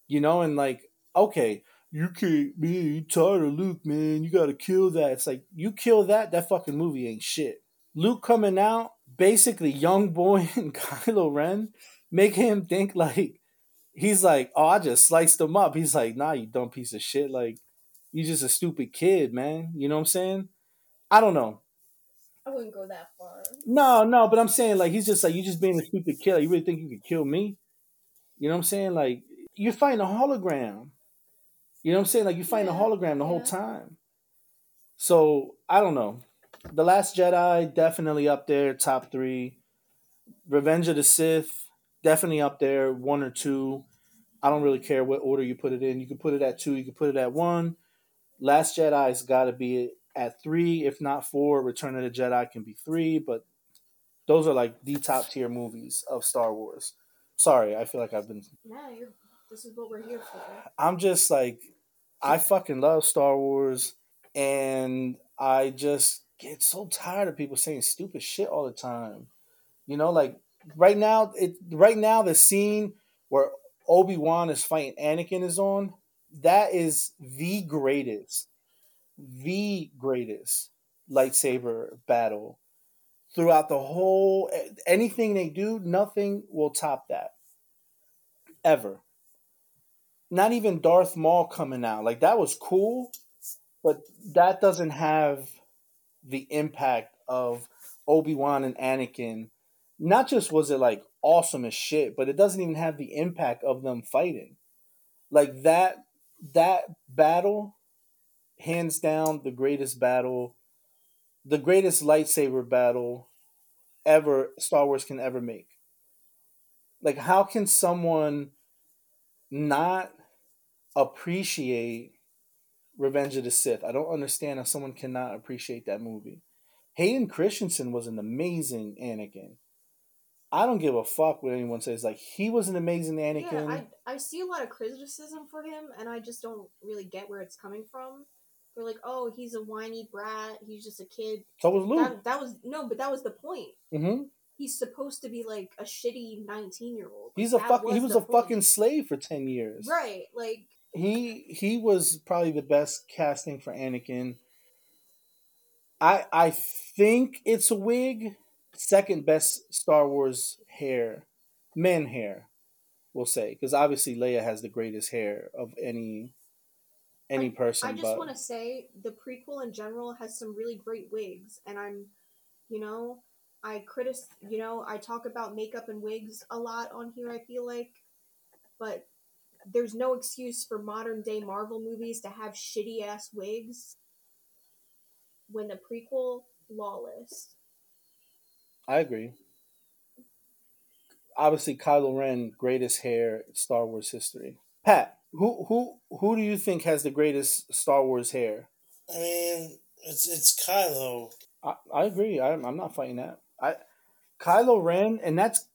You know, and like, okay, you can't, man, you tired of Luke, man. You gotta kill that. It's like, you kill that, that fucking movie ain't shit. Luke coming out, basically young boy and Kylo Ren, make him think like he's like, oh, I just sliced him up. He's like, nah, you dumb piece of shit. Like, you just a stupid kid, man. You know what I'm saying? I don't know. I wouldn't go that far. No, no, but I'm saying like he's just like you just being a stupid killer. You really think you could kill me? You know what I'm saying? Like you're fighting a hologram. You know what I'm saying? Like you find yeah, a hologram the yeah. whole time. So I don't know. The Last Jedi definitely up there, top three. Revenge of the Sith definitely up there, one or two. I don't really care what order you put it in. You can put it at two. You can put it at one. Last Jedi's got to be at three, if not four. Return of the Jedi can be three, but those are like the top tier movies of Star Wars. Sorry, I feel like I've been. Yeah, this is what we're here for. I'm just like, I fucking love Star Wars, and I just get so tired of people saying stupid shit all the time. You know, like right now, it right now the scene where Obi Wan is fighting Anakin is on. That is the greatest, the greatest lightsaber battle throughout the whole. Anything they do, nothing will top that ever. Not even Darth Maul coming out. Like that was cool, but that doesn't have the impact of Obi Wan and Anakin. Not just was it like awesome as shit, but it doesn't even have the impact of them fighting. Like that that battle, hands down, the greatest battle, the greatest lightsaber battle ever Star Wars can ever make. Like, how can someone not appreciate Revenge of the Sith. I don't understand how someone cannot appreciate that movie. Hayden Christensen was an amazing Anakin. I don't give a fuck what anyone says. Like he was an amazing Anakin. Yeah, I, I see a lot of criticism for him, and I just don't really get where it's coming from. They're like, "Oh, he's a whiny brat. He's just a kid." So was Luke. That, that was no, but that was the point. Mm-hmm. he's supposed to be like a shitty 19 year old. He's a fuck. He was a fucking slave for ten years. Right, like He he was probably the best casting for Anakin. I I think it's a wig. Second best Star Wars hair, men hair, we'll say, because obviously Leia has the greatest hair of any any person. I just but want to say the prequel in general has some really great wigs, and I'm, you know, I critic, you know, I talk about makeup and wigs a lot on here. I feel like, but there's no excuse for modern day Marvel movies to have shitty ass wigs. When the prequel, flawless. I agree. Obviously, Kylo Ren, greatest hair in Star Wars history. Pat, who who who do you think has the greatest Star Wars hair? I mean, it's it's Kylo. I, I agree. I'm, I'm not fighting that. I Kylo Ren, and that's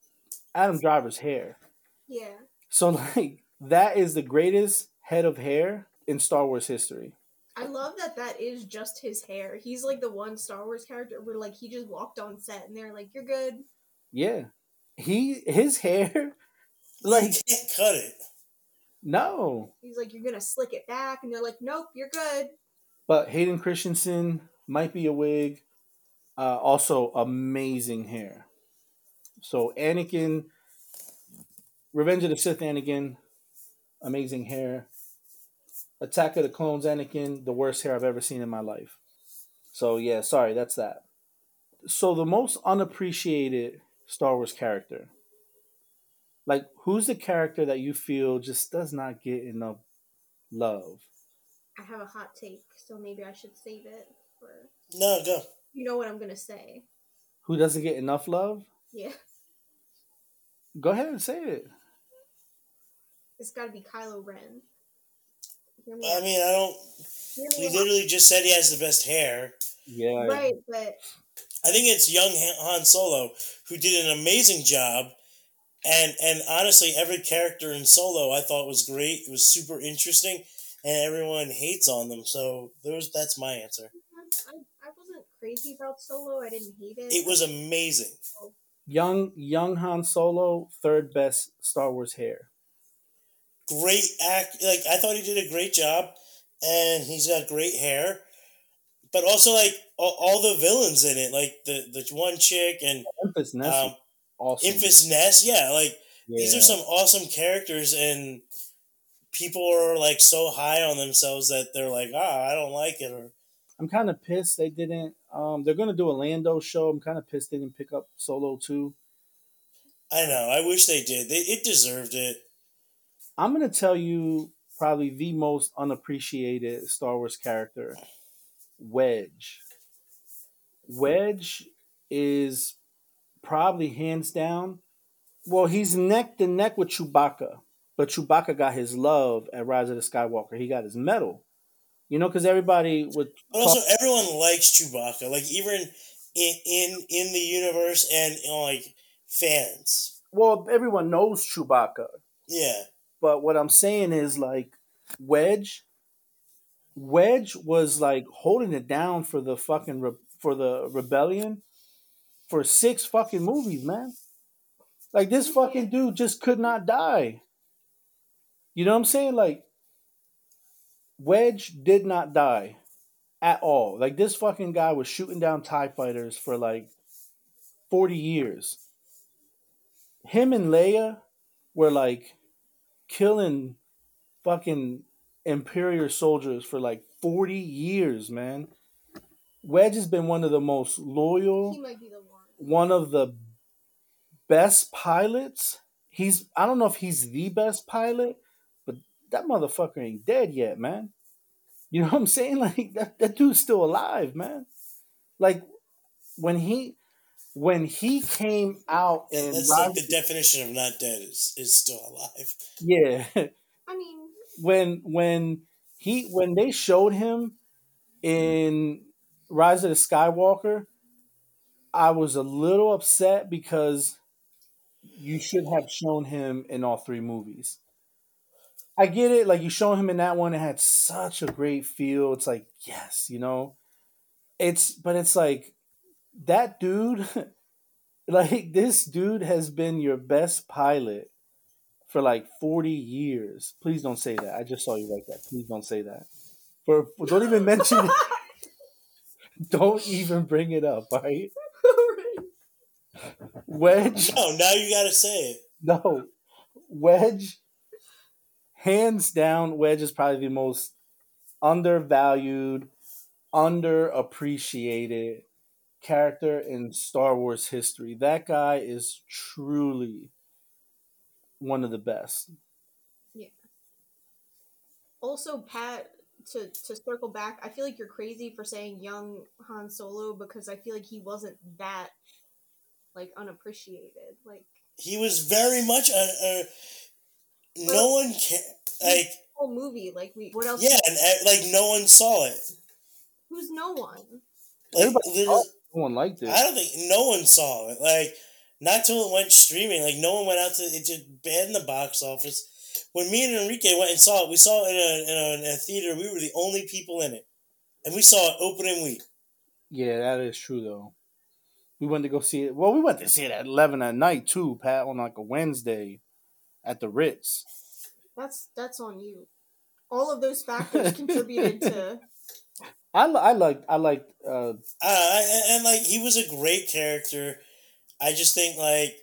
Adam Driver's hair. Yeah. So like that is the greatest head of hair in Star Wars history. I love that that is just his hair. He's like the one Star Wars character where like he just walked on set and they're like, "You're good." Yeah, he his hair, like you can't cut it. no. He's like, "You're gonna slick it back," and they're like, "Nope, you're good." But Hayden Christensen might be a wig. Uh, also, amazing hair. So Anakin, Revenge of the Sith, Anakin, amazing hair. Attack of the Clones, Anakin, the worst hair I've ever seen in my life. So yeah, sorry, that's that. So the most unappreciated Star Wars character, like who's the character that you feel just does not get enough love? I have a hot take, so maybe I should save it for. No, go. You know what I'm gonna say? Who doesn't get enough love? Yeah, Go ahead and say it. It's got to be Kylo Ren. Me I mean, I don't. Hear me We literally just said he has the best hair. Yeah. Right, but I think it's young Han Solo who did an amazing job, and and honestly, every character in Solo I thought was great. It was super interesting, and everyone hates on them. So there's that's my answer. I, I wasn't crazy about Solo. I didn't hate it. It was amazing. Young young Han Solo, third best Star Wars hair. Great act. Like I thought he did a great job, and he's got great hair. But also, like all, all the villains in it, like the the one chick and Memphis Ness, um, awesome. Enfys Nest. Yeah, like these are some awesome characters and people are like so high on themselves that they're like ah i don't like it or I'm kind of pissed they didn't. Um, they're gonna do a Lando show. I'm kind of pissed they didn't pick up Solo too. i know i wish they did they, it deserved it I'm gonna tell you probably the most unappreciated Star Wars character, Wedge. Wedge is probably hands down. Well, he's neck to neck with Chewbacca, but Chewbacca got his love at Rise of the Skywalker. He got his medal. You know, because everybody would. but also everyone likes chewbacca like even in in in the universe and you know, like fans well, everyone knows Chewbacca, yeah but what I'm saying is like Wedge. Wedge was like holding it down for the fucking re- for the rebellion for six fucking movies, man. Like this fucking dude just could not die. You know what I'm saying? Like Wedge did not die at all. Like this fucking guy was shooting down TIE fighters for like 40 years. Him and Leia were like killing fucking Imperial soldiers for like 40 years, man. Wedge has been one of the most loyal he might be the one. one of the best pilots. He's I don't know if he's the best pilot, but that motherfucker ain't dead yet, man. You know what I'm saying? Like that, that dude's still alive, man. Like when he when he came out and that's like the definition of not dead is is still alive yeah, I mean, when when he when they showed him in Rise of the Skywalker, I was a little upset because you should have shown him in all three movies. I get it, like you show him in that one, it had such a great feel. It's like, yes, you know. It's but it's like that dude like this dude has been your best pilot for like 40 years. Please don't say that. I just saw you write that. Please don't say that. For, for don't even mention it. Don't even bring it up, right? Wedge. No, now you gotta say it. No. Wedge. Hands down, Wedge is probably the most undervalued, underappreciated character in Star Wars history. That guy is truly one of the best. Yeah. Also, Pat, to to circle back, I feel like you're crazy for saying young Han Solo because I feel like he wasn't that like unappreciated. Like he was very much a, a no one can like whole movie. Like we, what else? Yeah, and like no one saw it. Who's no one? Like, no one liked it. I don't think no one saw it. Like not till it went streaming. Like no one went out to it. Just bad in the box office when me and Enrique went and saw it, we saw it in a, in a, in a theater. We were the only people in it, and we saw it opening week. Yeah, that is true though. We went to go see it. Well, we went to see it at eleven at night too, Pat, on like a Wednesday, at the Ritz. That's that's on you. All of those factors contributed to. I I like I like uh, uh and like he was a great character. I just think like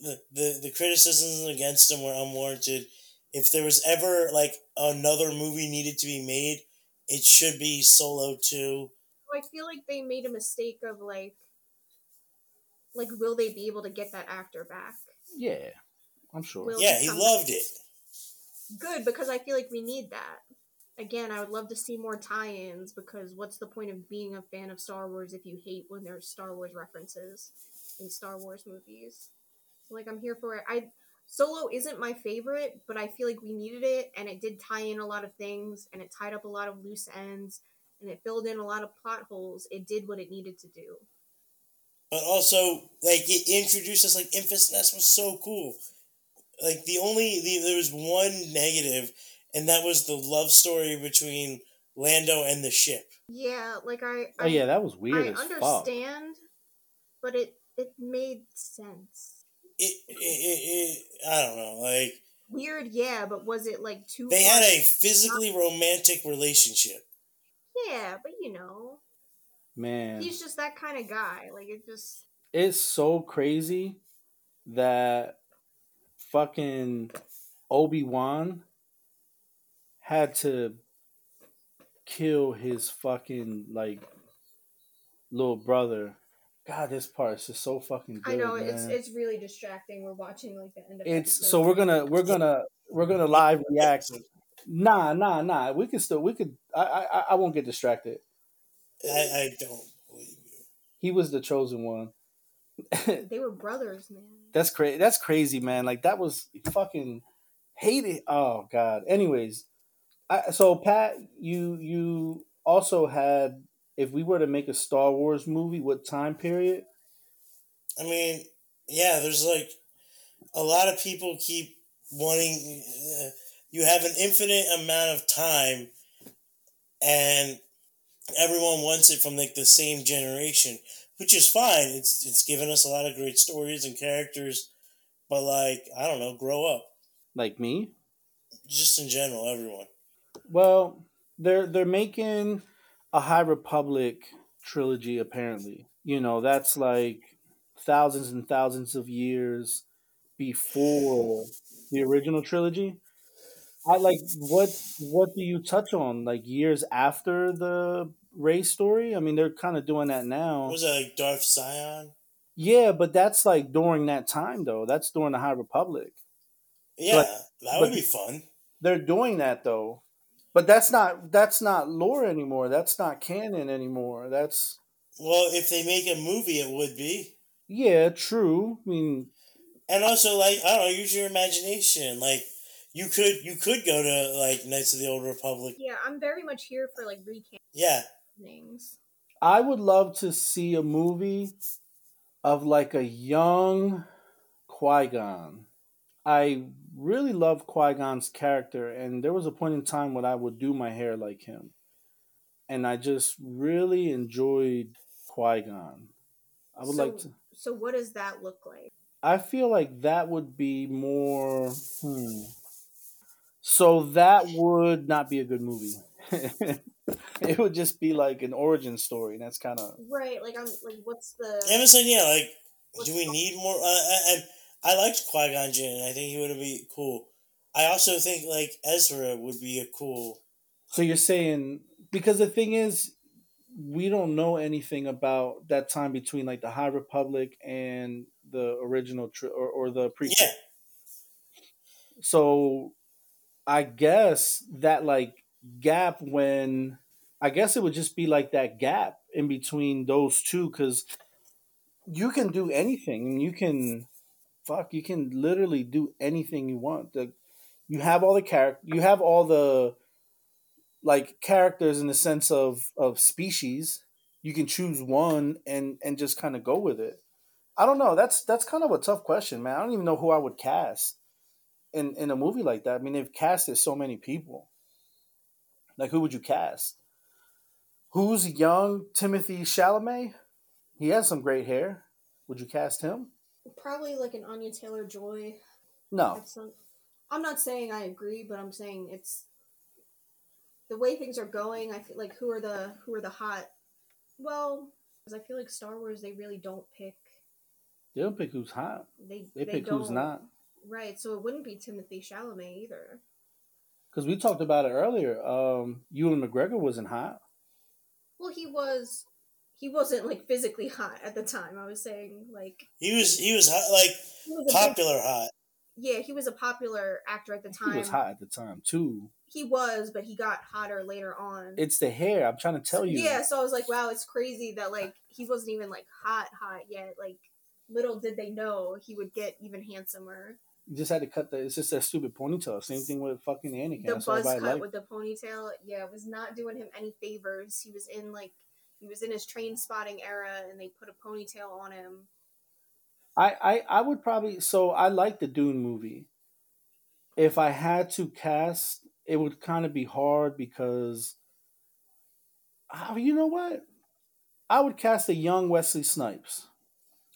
the the, the criticisms against him were unwarranted if there was ever like another movie needed to be made, it should be Solo 2. I feel like they made a mistake of like like will they be able to get that actor back? Yeah. I'm sure. Will yeah, he loved back? it. Good because I feel like we need that. Again, I would love to see more tie-ins because what's the point of being a fan of Star Wars if you hate when there's Star Wars references in Star Wars movies? Like I'm here for it. I Solo isn't my favorite, but I feel like we needed it, and it did tie in a lot of things, and it tied up a lot of loose ends, and it filled in a lot of plot holes. It did what it needed to do. But also, like it introduced us. Like Enfys Nest was so cool. Like the only the, there was one negative, and that was the love story between Lando and the ship. Yeah, like I. I oh yeah, that was weird. I understand, fuck. but it it made sense it, it, it, I don't know, like weird, yeah, but was it like too? They had a physically romantic relationship. Yeah, but you know, man, he's just that kind of guy. Like it just. It's so crazy that fucking Obi Wan had to kill his fucking like little brother God, this part is just so fucking good. I know man. it's it's really distracting. We're watching like the end of it's so we're gonna we're gonna we're gonna live react. Nah, nah, nah. We can still we could. I I I won't get distracted. I I don't believe you. He was the chosen one. they were brothers, man. That's crazy. That's crazy, man. Like that was fucking hated. Oh god. Anyways, I so Pat, you you also had if we were to make a Star Wars movie, what time period? I mean, yeah, there's like a lot of people keep wanting. Uh, you have an infinite amount of time, and everyone wants it from like the same generation, which is fine. It's it's given us a lot of great stories and characters, but like I don't know, grow up. Like me. Just in general, everyone. Well, they're they're making a High Republic trilogy, apparently. You know, that's like thousands and thousands of years before the original trilogy. I like what what do you touch on? Like years after the Rey story? I mean they're kind of doing that now. Was it like Darth Sion? Yeah, but that's like during that time though. That's during the High Republic. Yeah, but, that would be fun. They're doing that though. But that's not that's not lore anymore. That's not canon anymore. That's well, if they make a movie, it would be. Yeah, true. I mean, and also like I don't know, use your imagination. Like you could you could go to like Knights of the Old Republic. Yeah, I'm very much here for like recap. Yeah. Things. I would love to see a movie of like a young Qui Gon. I really loved Qui Gon's character, and there was a point in time when I would do my hair like him, and I just really enjoyed Qui Gon. I would so, like to. So what does that look like? I feel like that would be more. Hmm. So that would not be a good movie. it would just be like an origin story, and that's kind of Right, like I'm like what's the Amazon, yeah, like, do we need more? Uh, and I liked Qui Gon Jinn. I think he would be cool. I also think like Ezra would be a cool. So you're saying because the thing is, we don't know anything about that time between like the High Republic and the original tri- or, or the prequel. Yeah, So I guess that like gap when I guess it would just be like that gap in between those two because you can do anything. You can fuck. You can literally do anything you want. The, you have all the character. You have all the like characters in the sense of of species. You can choose one and and just kind of go with it. I don't know. That's that's kind of a tough question, man. I don't even know who I would cast in in a movie like that. I mean, they've casted so many people. Like, who would you cast? Who's young Timothée Chalamet? He has some great hair. Would you cast him? Probably like an Anya Taylor Joy. No. Not, I'm not saying I agree, but I'm saying it's the way things are going. I feel like who are the who are the hot? Well, because I feel like Star Wars they really don't pick. They don't pick who's hot. They They, pick don't, who's not. Right, so it wouldn't be Timothée Chalamet either. Because we talked about it earlier. Um, Ewan McGregor wasn't hot. Well, he was. He wasn't like physically hot at the time. I was saying like he was he was hot, like he was a big- popular hot. yeah, he was a popular actor at the time. He was hot at the time too. He was, but he got hotter later on. It's the hair. I'm trying to tell you. Yeah, so I was like, wow, it's crazy that like he wasn't even like hot, hot yet. Like little did they know he would get even handsomer. You just had to cut the. It's just that stupid ponytail. Same thing with fucking Anakin. The That's buzz cut everybody with the ponytail, yeah, was not doing him any favors. He was in like he was in his Trainspotting era, and they put a ponytail on him. I, I I would probably so I like the Dune movie. If I had to cast, it would kind of be hard because, oh, you know what? I would cast a young Wesley Snipes.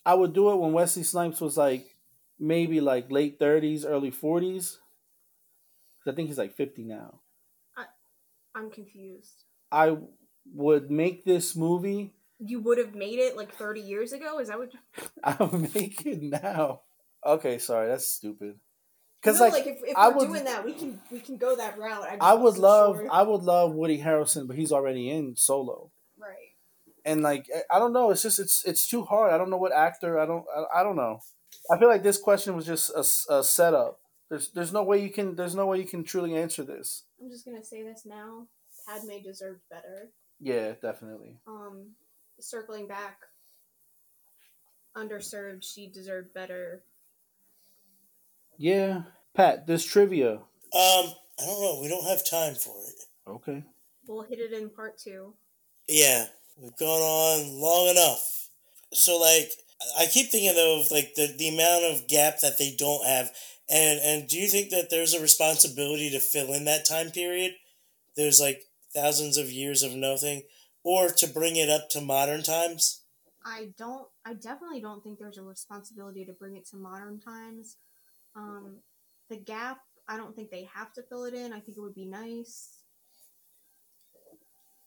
I would do it when Wesley Snipes was like maybe like late thirties, early forties. I think he's like fifty now. I'm confused. I would make this movie. You would have made it like 30 years ago. Is that what? I'll make it now. Okay, sorry, that's stupid. Because no, like, like, if, if I we're would- doing that, we can we can go that route. I, just I would love sure. I would love Woody Harrelson, but he's already in Solo. right. And like I- I don't know, it's just it's it's too hard. I don't know what actor. I don't I, I don't know. I feel like this question was just a, a setup. There's there's no way you can there's no way you can truly answer this. I'm just gonna say this now. Padme deserved better. Yeah, definitely. Um, circling back, underserved, she deserved better. Yeah, Pat, this trivia. Um, I don't know. We don't have time for it. Okay. We'll hit it in part two. Yeah, we've gone on long enough. So like, I keep thinking though of like the the amount of gap that they don't have, and and do you think that there's a responsibility to fill in that time period? There's like thousands of years of nothing, or to bring it up to modern times. I don't. I definitely don't think there's a responsibility to bring it to modern times. Um, the gap. I don't think they have to fill it in. I think it would be nice.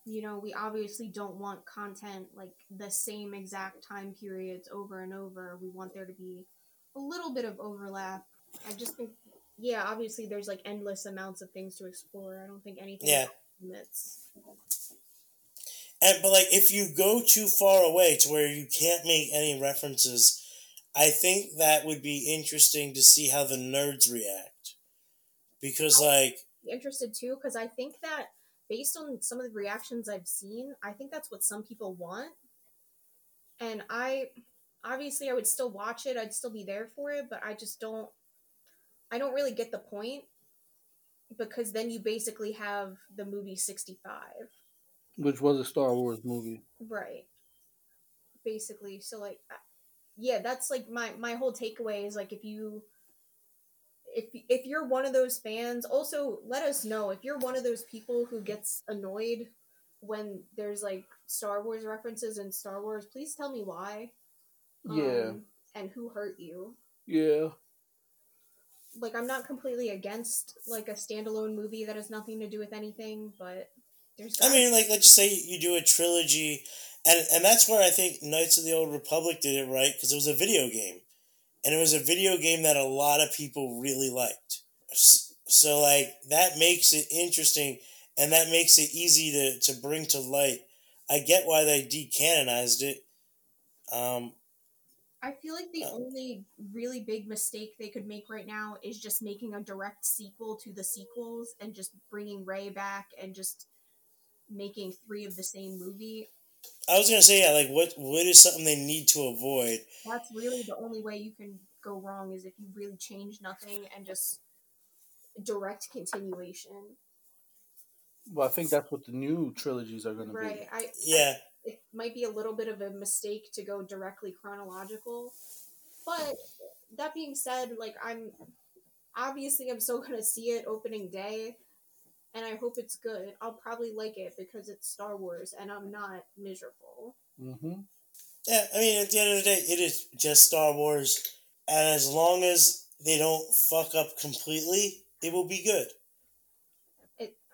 You know, we obviously don't want content like the same exact time periods over and over. We want there to be a little bit of overlap. I just think, yeah, obviously there's like endless amounts of things to explore. I don't think anything Yeah. Limits. And but like if you go too far away to where you can't make any references, I think that would be interesting to see how the nerds react. Because like interested too because I think that based on some of the reactions I've seen, I think that's what some people want. And I obviously I would still watch it, I'd still be there for it, but I just don't I don't really get the point because then you basically have the movie 65. Which was a Star Wars movie. Right. Basically, so like yeah, that's like my my whole takeaway is like if you if if you're one of those fans, also let us know if you're one of those people who gets annoyed when there's like Star Wars references in Star Wars, please tell me why. Yeah. Um, and who hurt you. Yeah. Like I'm not completely against like a standalone movie that has nothing to do with anything, but there's I mean, like let's just say you do a trilogy, and and that's where I think Knights of the Old Republic did it right because it was a video game, and it was a video game that a lot of people really liked. So like that makes it interesting, and that makes it easy to to bring to light. I get why they decanonized it. Um, I feel like the only really big mistake they could make right now is just making a direct sequel to the sequels and just bringing Rey back and just making three of the same movie. I was gonna say yeah, like what what is something they need to avoid? That's really the only way you can go wrong is if you really change nothing and just direct continuation. Well, I think that's what the new trilogies are going to Right. be. I Yeah, it might be a little bit of a mistake to go directly chronological. But that being said, like I'm obviously I'm still gonna see it opening day and I hope it's good. I'll probably like it because it's Star Wars and I'm not miserable. Mm-hmm. Yeah, I mean, at the end of the day, it is just Star Wars, and as long as they don't fuck up completely, it will be good.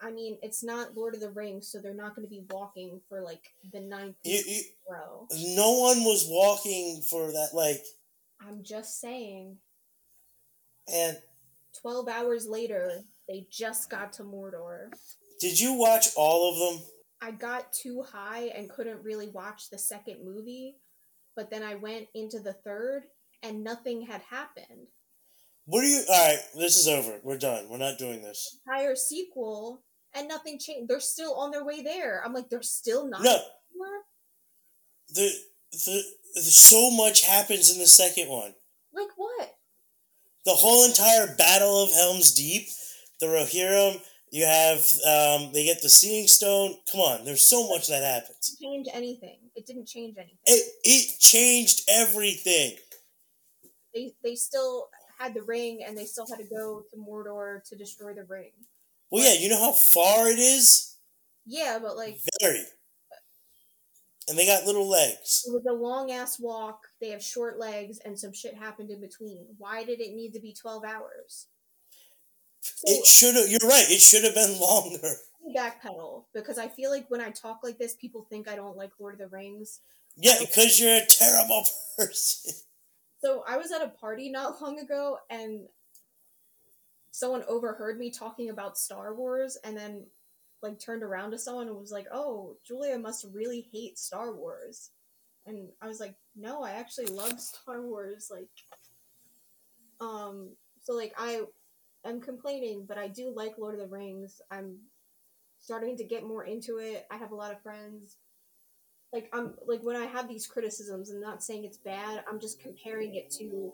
I mean, it's not Lord of the Rings, so they're not gonna be walking for like the ninth You, you, row. no one was walking for that, like, I'm just saying. and Twelve hours later, they just got to Mordor. did you watch all of them? I got too high and couldn't really watch the second movie, but then I went into the third and nothing had happened. What are you? All right, this is over. We're done. We're not doing this. Entire sequel and nothing changed. They're still on their way there. I'm like, they're still not. No, the the, the so much happens in the second one. Like what? The whole entire Battle of Helm's Deep, the Rohirrim. You have um, they get the Seeing Stone. Come on, there's so much that happens. Change anything? It didn't change anything. It it changed everything. They they still had the ring and they still had to go to Mordor to destroy the ring. Well, yeah, you know how far it is. Yeah, but like Very. And they got little legs. it was a long ass walk. They have short legs and some shit happened in between. Why did it need to be 12 hours? So, It should have. You're right. It should have been longer. backpedal because I feel like when I talk like this, people think I don't like Lord of the Rings. Yeah, because you're a terrible person. So I was at a party not long ago and someone overheard me talking about Star Wars and then like turned around to someone and was like, "Oh, Julia must really hate Star Wars." And I was like, "No, I actually love Star Wars like um so like I am complaining, but I do like Lord of the Rings. I'm starting to get more into it. I have a lot of friends like I'm like when I have these criticisms, I'm not saying it's bad. I'm just comparing it to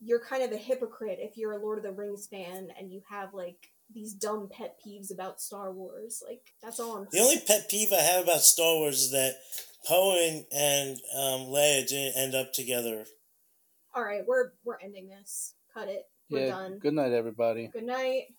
you're kind of a hypocrite if you're a Lord of the Rings fan and you have like these dumb pet peeves about Star Wars. Like that's all I'm The only pet peeve I have about Star Wars is that Poe and, and um, Leia didn't end up together. All right, we're we're ending this. Cut it. We're Yeah. done. Good night, everybody. Good night.